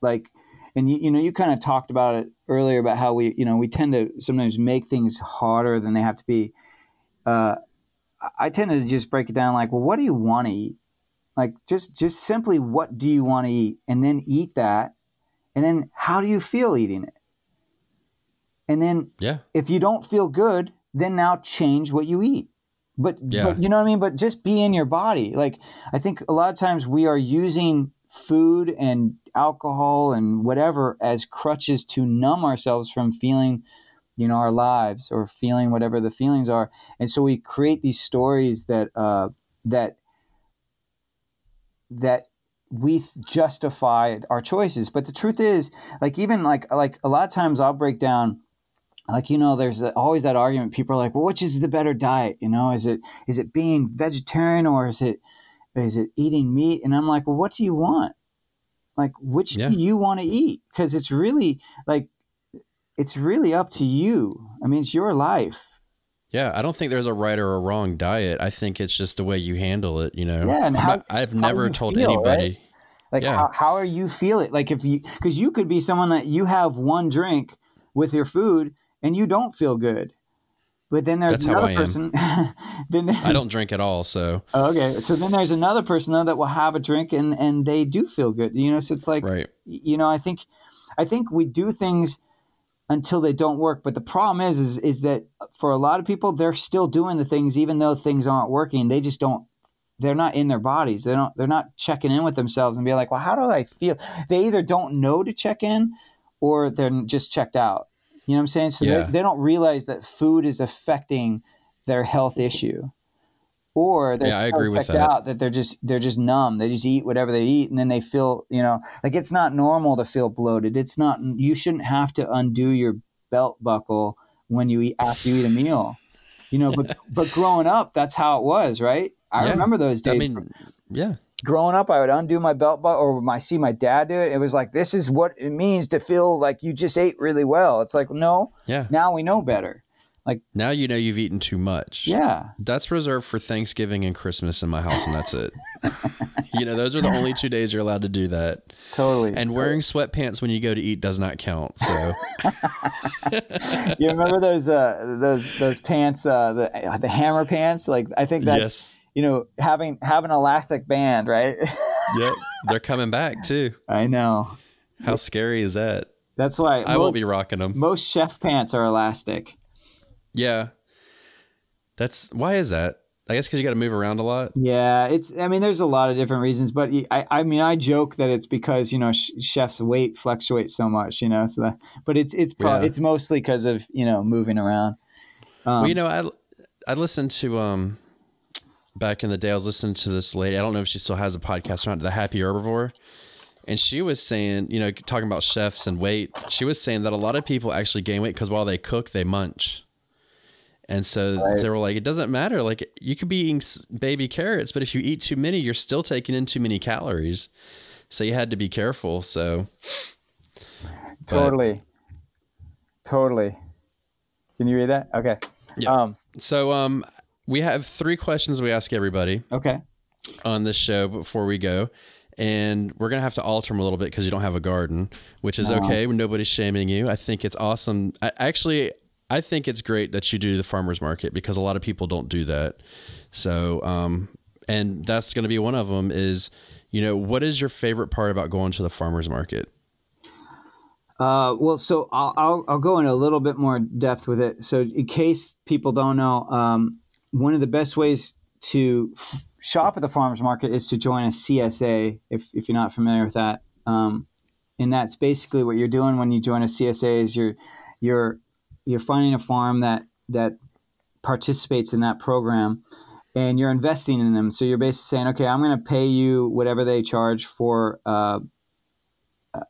like and you, you know you kind of talked about it earlier about how we you know we tend to sometimes make things harder than they have to be uh, I- i tend to just break it down like well what do you want to eat like just just simply what do you want to eat and then eat that and then how do you feel eating it and then Yeah. if you don't feel good then now change what you eat. But, Yeah. but you know what i mean? But just be in your body. Like i think a lot of times we are using food and alcohol and whatever as crutches to numb ourselves from feeling you know our lives or feeling whatever the feelings are. And so we create these stories that uh that that we justify our choices. But the truth is like even like like a lot of times i'll break down like you know there's always that argument people are like well which is the better diet you know is it is it being vegetarian or is it is it eating meat and i'm like well what do you want like which Yeah. do you want to eat because it's really like it's really up to you i mean it's your life Yeah, I don't think there's a right or a wrong diet. I think it's just the way you handle it. You know. Yeah, and how- not- I've how never told feel, anybody. like Yeah. how, how are you feel it like if you because you could be someone that you have one drink with your food and you don't feel good. But then there's That's another person then I don't drink at all, so. Okay so then there's another person though that will have a drink and and they do feel good you know so it's like right. you know i think i think we do things until they don't work but the problem is is is that for a lot of people they're still doing the things even though things aren't working. They just don't they're not in their bodies. They don't they're not checking in with themselves and be like well how do i feel? They either don't know to check in or they're just checked out you know what i'm saying so Yeah. they, they don't realize that food is affecting their health issue or they're Yeah, I agree with that. out that they're just they're just numb they just eat whatever they eat and then they feel you know like it's not normal to feel bloated it's not you shouldn't have to undo your belt buckle when you eat after you eat a meal you know but but growing up that's how it was right i Yeah. remember those days I mean, yeah. Growing up, I would undo my belt buckle or my see my dad do it. It was like this is what it means to feel like you just ate really well. It's like no, Yeah. now we know better. Like now you know you've eaten too much. Yeah, That's reserved for Thanksgiving and Christmas in my house, and that's it. you know, those are the only two days you're allowed to do that. totally. And wearing sweatpants when you go to eat does not count. So, you remember those uh, those those pants, uh, the the hammer pants? Like I think that yes. you know having have an elastic band, right? Yep. They're coming back too. I know. How scary is that? That's why I mo- won't be rocking them. most chef pants are elastic. Yeah. That's why is that? I guess because you got to move around a lot. Yeah, it's. I mean, there's a lot of different reasons, but I. I mean, I joke that it's because you know sh- chefs' weight fluctuates so much, you know. So that, but it's it's pro- Yeah. it's mostly because of you know moving around. Um, well, you know, I I listened to um back in the day. I was listening to this lady. I don't know if she still has a podcast or not. The Happy Herbivore, and she was saying, you know, talking about chefs and weight. She was saying that a lot of people actually gain weight because while they cook, they munch. And so Right. they were like, it doesn't matter. Like you could be eating baby carrots, but if you eat too many, you're still taking in too many calories. So you had to be careful. So but- totally, totally. Can you read that? Okay. Yeah. Um. so um, we have three questions we ask everybody. Okay. on this show before we go. And we're going to have to alter them a little bit because you don't have a garden, which is No. okay. Nobody's shaming you. I think it's awesome. I, actually, I think it's great that you do the farmer's market because a lot of people don't do that. So, um, and that's going to be one of them is, you know, what is your favorite part about going to the farmer's market? Uh, well, so I'll, I'll I'll go in a little bit more depth with it. So, in case people don't know, um, one of the best ways to shop at the farmers market is to join a CSA. If if you're not familiar with that, um, and that's basically what you're doing when you join a CSA is you're you're you're finding a farm that that participates in that program and you're investing in them so you're basically saying okay i'm going to pay you whatever they charge for uh,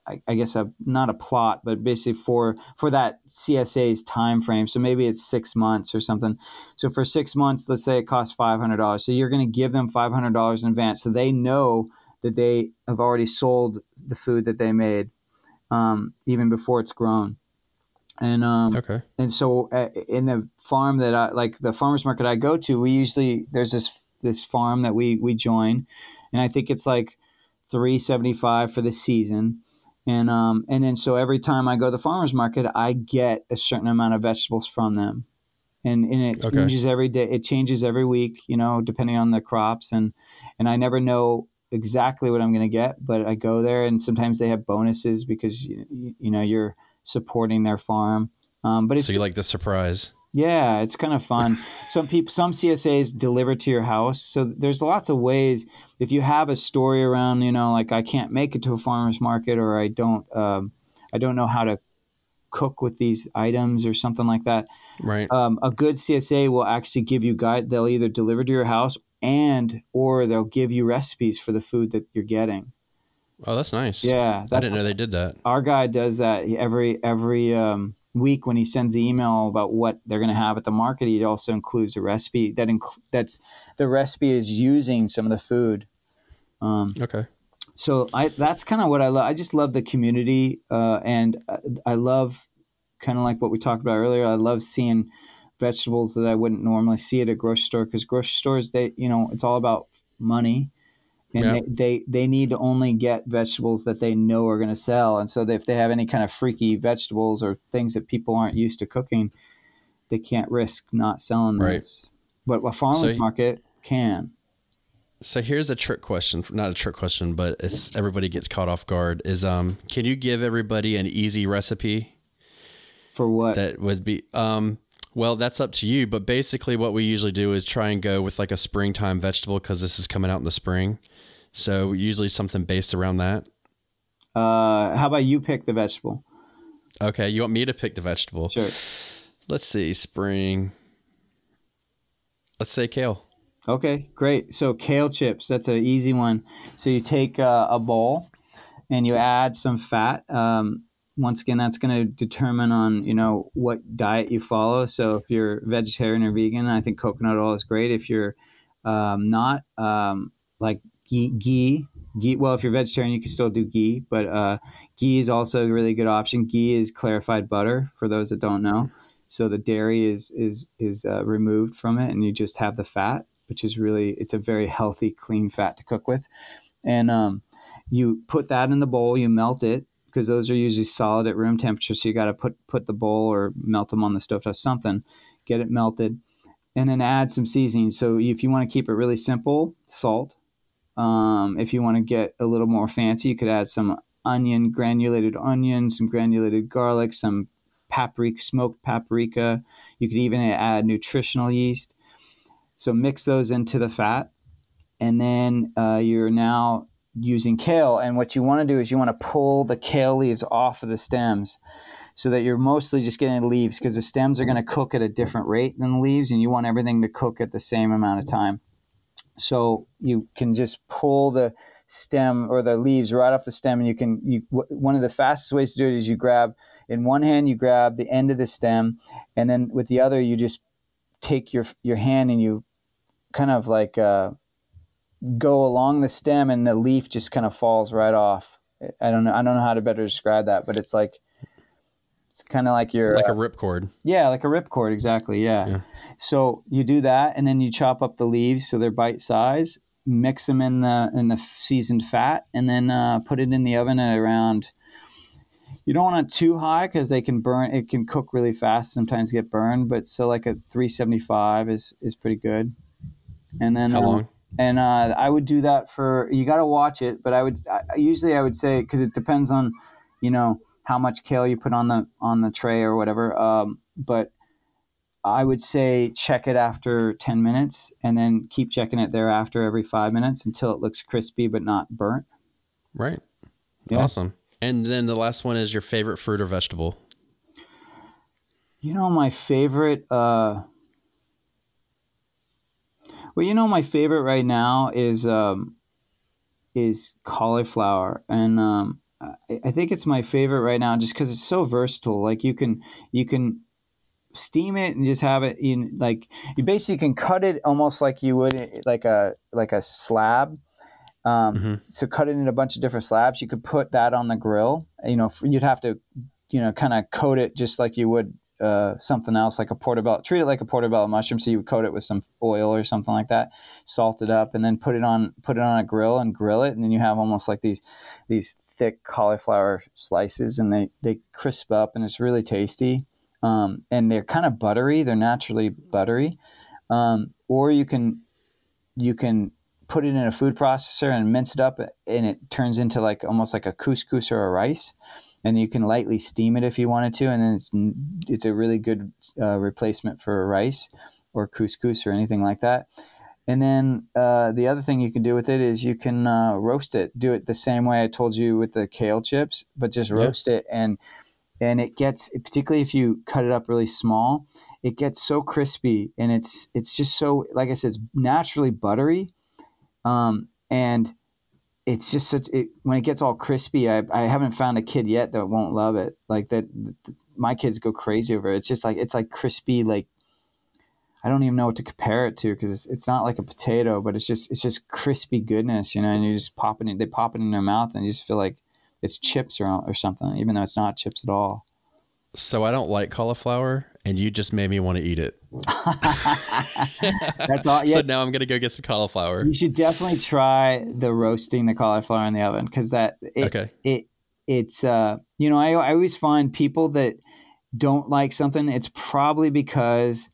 I, I guess a not a plot, but basically for for that CSA's time frame. So maybe it's six months or something. So for six months, let's say it costs five hundred dollars. So you're going to give them five hundred dollars in advance, so they know that they have already sold the food that they made, um, even before it's grown. And um, Okay. and so uh, in the farm that I like the farmers market I go to, we usually there's this this farm that we we join, and I think it's like three seventy five for the season, and um and then so every time I go to the farmers market, I get a certain amount of vegetables from them, and and it Okay. changes every day. It changes every week, you know, depending on the crops, and and I never know exactly what I'm going to get, but I go there, and sometimes they have bonuses because you, you know you're supporting their farm. Um, but it's So you like the surprise? yeah, it's kind of fun. some people, some CSAs deliver to your house. So there's lots of ways. If you have a story around, you know, like I can't make it to a farmer's market, or I don't, um, I don't know how to cook with these items, or something like that. Right. Um, a good CSA will actually give you guide. They'll either deliver to your house and or they'll give you recipes for the food that you're getting. Oh, that's nice. Yeah, I didn't know they did that. our guy does that every every um, week when he sends the email about what they're going to have at the market. He also includes a recipe that inc- that's the recipe is using some of the food. Um, Okay. so I that's kind of what I love. I just love the community, uh, and uh, I love kind of like what we talked about earlier. I love seeing vegetables that I wouldn't normally see at a grocery store because grocery stores they you know it's all about money. And Yeah. they, they, they need to only get vegetables that they know are going to sell. And so if they have any kind of freaky vegetables or things that people aren't used to cooking, they can't risk not selling Right. those. But a farmer's So- market can. So here's a trick question, not a trick question, but it's everybody gets caught off guard. Is um, can you give everybody an easy recipe For what? that would be um, well, that's up to you. But basically, what we usually do is try and go with like a springtime vegetable because this is coming out in the spring. So usually something based around that. Uh, how about you pick the vegetable? Okay, you want me to pick the vegetable? Sure. Let's see, spring. Let's say kale. Okay, great. So kale chips, that's an easy one. So you take uh, a bowl and you add some fat. Um, once again, that's going to determine on you know what diet you follow. So if you're vegetarian or vegan, I think coconut oil is great. If you're um, not, um, like ghee, ghee. Well, if you're vegetarian, you can still do ghee, but uh, ghee is also a really good option. Ghee is clarified butter for those that don't know. So the dairy is is is uh, removed from it, and you just have the fat, which is really it's a very healthy, clean fat to cook with. And um, you put that in the bowl, you melt it because those are usually solid at room temperature. So you got to put put the bowl or melt them on the stove top, something, get it melted, and then add some seasoning. So if you want to keep it really simple, salt. Um, if you want to get a little more fancy, you could add some onion, granulated onion, some granulated garlic, some paprika, smoked paprika. You could even add nutritional yeast. So mix those into the fat, and then uh, you're now using kale. And what you want to do is you want to pull the kale leaves off of the stems so that you're mostly just getting leaves because the stems are going to cook at a different rate than the leaves, and you want everything to cook at the same amount of time. So you can just pull the stem or the leaves right off the stem, and you can. You one of the fastest ways to do it is you grab in one hand you grab the end of the stem, and then with the other you just take your your hand and you kind of like uh, go along the stem, and the leaf just kind of falls right off. I don't know. I don't know how to better describe that, but it's like it's kind of like your like uh, a ripcord. yeah, like a ripcord, exactly. Yeah. Yeah. So you do that, and then you chop up the leaves so they're bite size. Mix them in the in the seasoned fat, and then uh, put it in the oven at around. You don't want it too high because they can burn. It can cook really fast. Sometimes get burned, but so like a three seventy five is is pretty good. And then How um, long? and uh, I would do that for you got to watch it, but I would I, usually I would say because it depends on you know how much kale you put on the on the tray or whatever. Um, but I would say check it after ten minutes, and then keep checking it thereafter every five minutes until it looks crispy but not burnt. Right. Yeah. Awesome. And then the last one is your favorite fruit or vegetable. You know my favorite. Uh, well, you know my favorite right now is um, is cauliflower, and um, I, I think it's my favorite right now just because it's so versatile. Like you can you can steam it and just have it in like you basically can cut it almost like you would like a like a slab. Um, Mhm. So cut it in a bunch of different slabs. You could put that on the grill. You know, you'd have to you know kind of coat it just like you would uh, something else like a portobello. Treat it like a portobello mushroom. So you would coat it with some oil or something like that, salt it up, and then put it on put it on a grill and grill it, and then you have almost like these these thick cauliflower slices, and they they crisp up, and it's really tasty. Um, and they're kind of buttery. They're naturally buttery. Um, or you can you can put it in a food processor and mince it up, and it turns into like almost like a couscous or a rice and you can lightly steam it if you wanted to, and then it's it's a really good uh, replacement for rice or couscous or anything like that. And then uh, the other thing you can do with it is you can uh, roast it. Do it the same way I told you with the kale chips, but just Yeah. roast it and and it gets particularly if you cut it up really small, it gets so crispy and it's it's just so like I said, it's naturally buttery, um, and it's just such it, when it gets all crispy. I, I haven't found a kid yet that won't love it. Like that, my kids go crazy over it. It's just like it's like crispy. Like I don't even know what to compare it to because it's, it's not like a potato, but it's just it's just crispy goodness, you know. And you just pop it, in, they pop it in their mouth, and you just feel like it's chips or or something, even though it's not chips at all. So I don't like cauliflower, and you just made me want to eat it. That's all. So now I'm gonna go get some cauliflower. you should definitely try the roasting the cauliflower in the oven because that it, Okay. it it's uh you know I, I always find people that don't like something it's probably because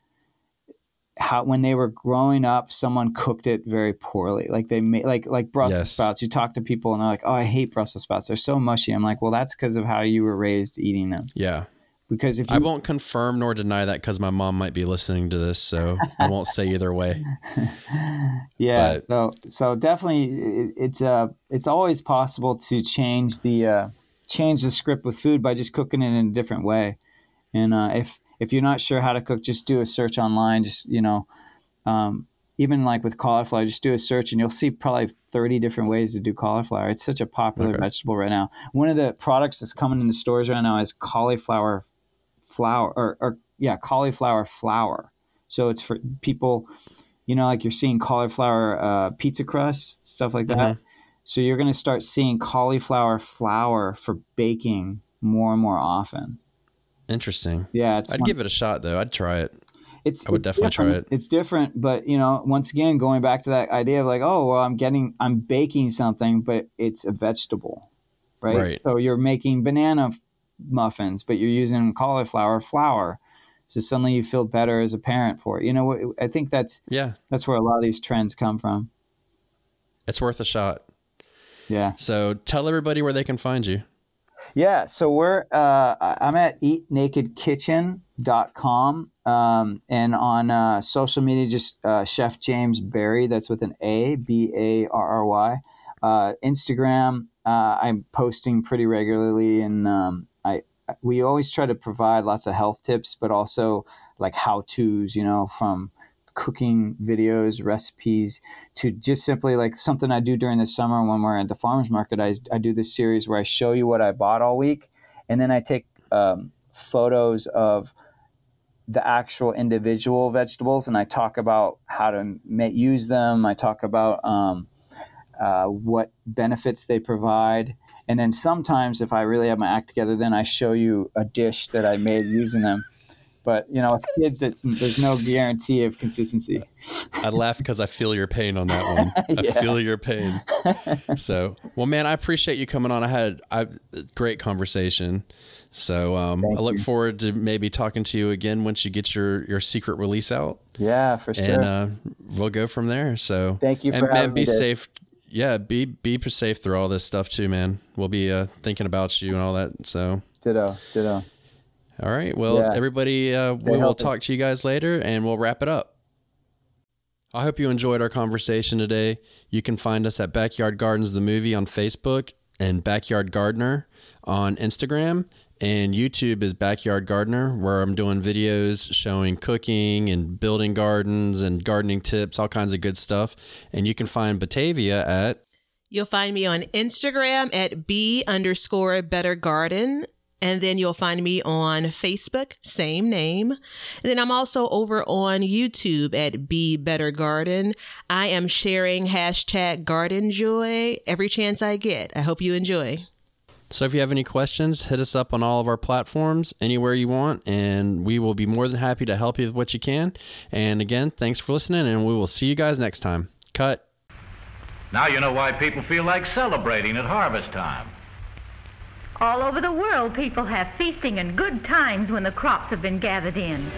how when they were growing up someone cooked it very poorly like they made like like brussels Yes. sprouts you talk to people and they're like oh i hate brussels sprouts they're so mushy i'm like well that's because of how you were raised eating them Yeah. because if you I won't confirm nor deny that because my mom might be listening to this, so I won't say either way. yeah But- so so definitely it, it's uh it's always possible to change the uh change the script with food by just cooking it in a different way and uh if if you're not sure how to cook just do a search online just you know um even like with cauliflower just do a search and you'll see probably 30 different ways to do cauliflower it's such a popular Okay. vegetable right now one of the products that's coming in the stores right now is cauliflower flour or, or yeah cauliflower flour so it's for people you know, like you're seeing cauliflower uh, pizza crust, stuff like that. Mm-hmm. So you're going to start seeing cauliflower flour for baking more and more often. Interesting. Yeah, I'd one- give it a shot though. I'd try it. it's I would definitely try it. It's different, but you know, once again, going back to that idea of like, oh, well, I'm getting, I'm baking something, but it's a vegetable, right? Right. So you're making banana muffins, but you're using cauliflower flour. So suddenly you feel better as a parent for it. You know, I think that's Yeah, that's where a lot of these trends come from. it's worth a shot. Yeah. So tell everybody where they can find you. Yeah, so we're uh, I'm at eatnakedkitchen.com um, and on uh, social media just uh, Chef James Barry. That's with an A B A R R Y. Uh, Instagram. Uh, I'm posting pretty regularly, and um, I we always try to provide lots of health tips, but also like how tos. You know, from cooking videos, recipes, to just simply like something I do during the summer when we're at the farmers market. I, I do this series where I show you what I bought all week, and then I take um, photos of the actual individual vegetables, and I talk about how to use them. I talk about um, uh, what benefits they provide. And then sometimes, if I really have my act together, then I show you a dish that I made using them. But you know, with kids, it's, there's no guarantee of consistency. I laugh because I feel your pain on that one. I Yeah. feel your pain. So, well, man, I appreciate you coming on. I had I, a great conversation. So, um, I look forward to maybe talking to you again once you get your your secret release out, Yeah, for sure. and uh, we'll go from there. So, Thank you and for man, be safe. Yeah, be be safe through all this stuff too, man. We'll be uh, thinking about you and all that. So, ditto, ditto. All right. Well, Yeah. everybody, uh, Stay we will talk to you guys later and we'll wrap it up. I hope you enjoyed our conversation today. You can find us at Backyard Gardens the Movie on Facebook and Backyard Gardener on Instagram. And YouTube is Backyard Gardener, where I'm doing videos showing cooking and building gardens and gardening tips, all kinds of good stuff. And you can find Batavia at You'll find me on Instagram at B underscore better garden. And then you'll find me on Facebook, same name. And then I'm also over on YouTube at Be Better Garden. I am sharing hashtag garden joy every chance I get. I hope you enjoy. So if you have any questions, hit us up on all of our platforms, anywhere you want, and we will be more than happy to help you with what you can. And again, thanks for listening, and we will see you guys next time. Cut. Now you know why people feel like celebrating at harvest time. All over the world, people have feasting and good times when the crops have been gathered in.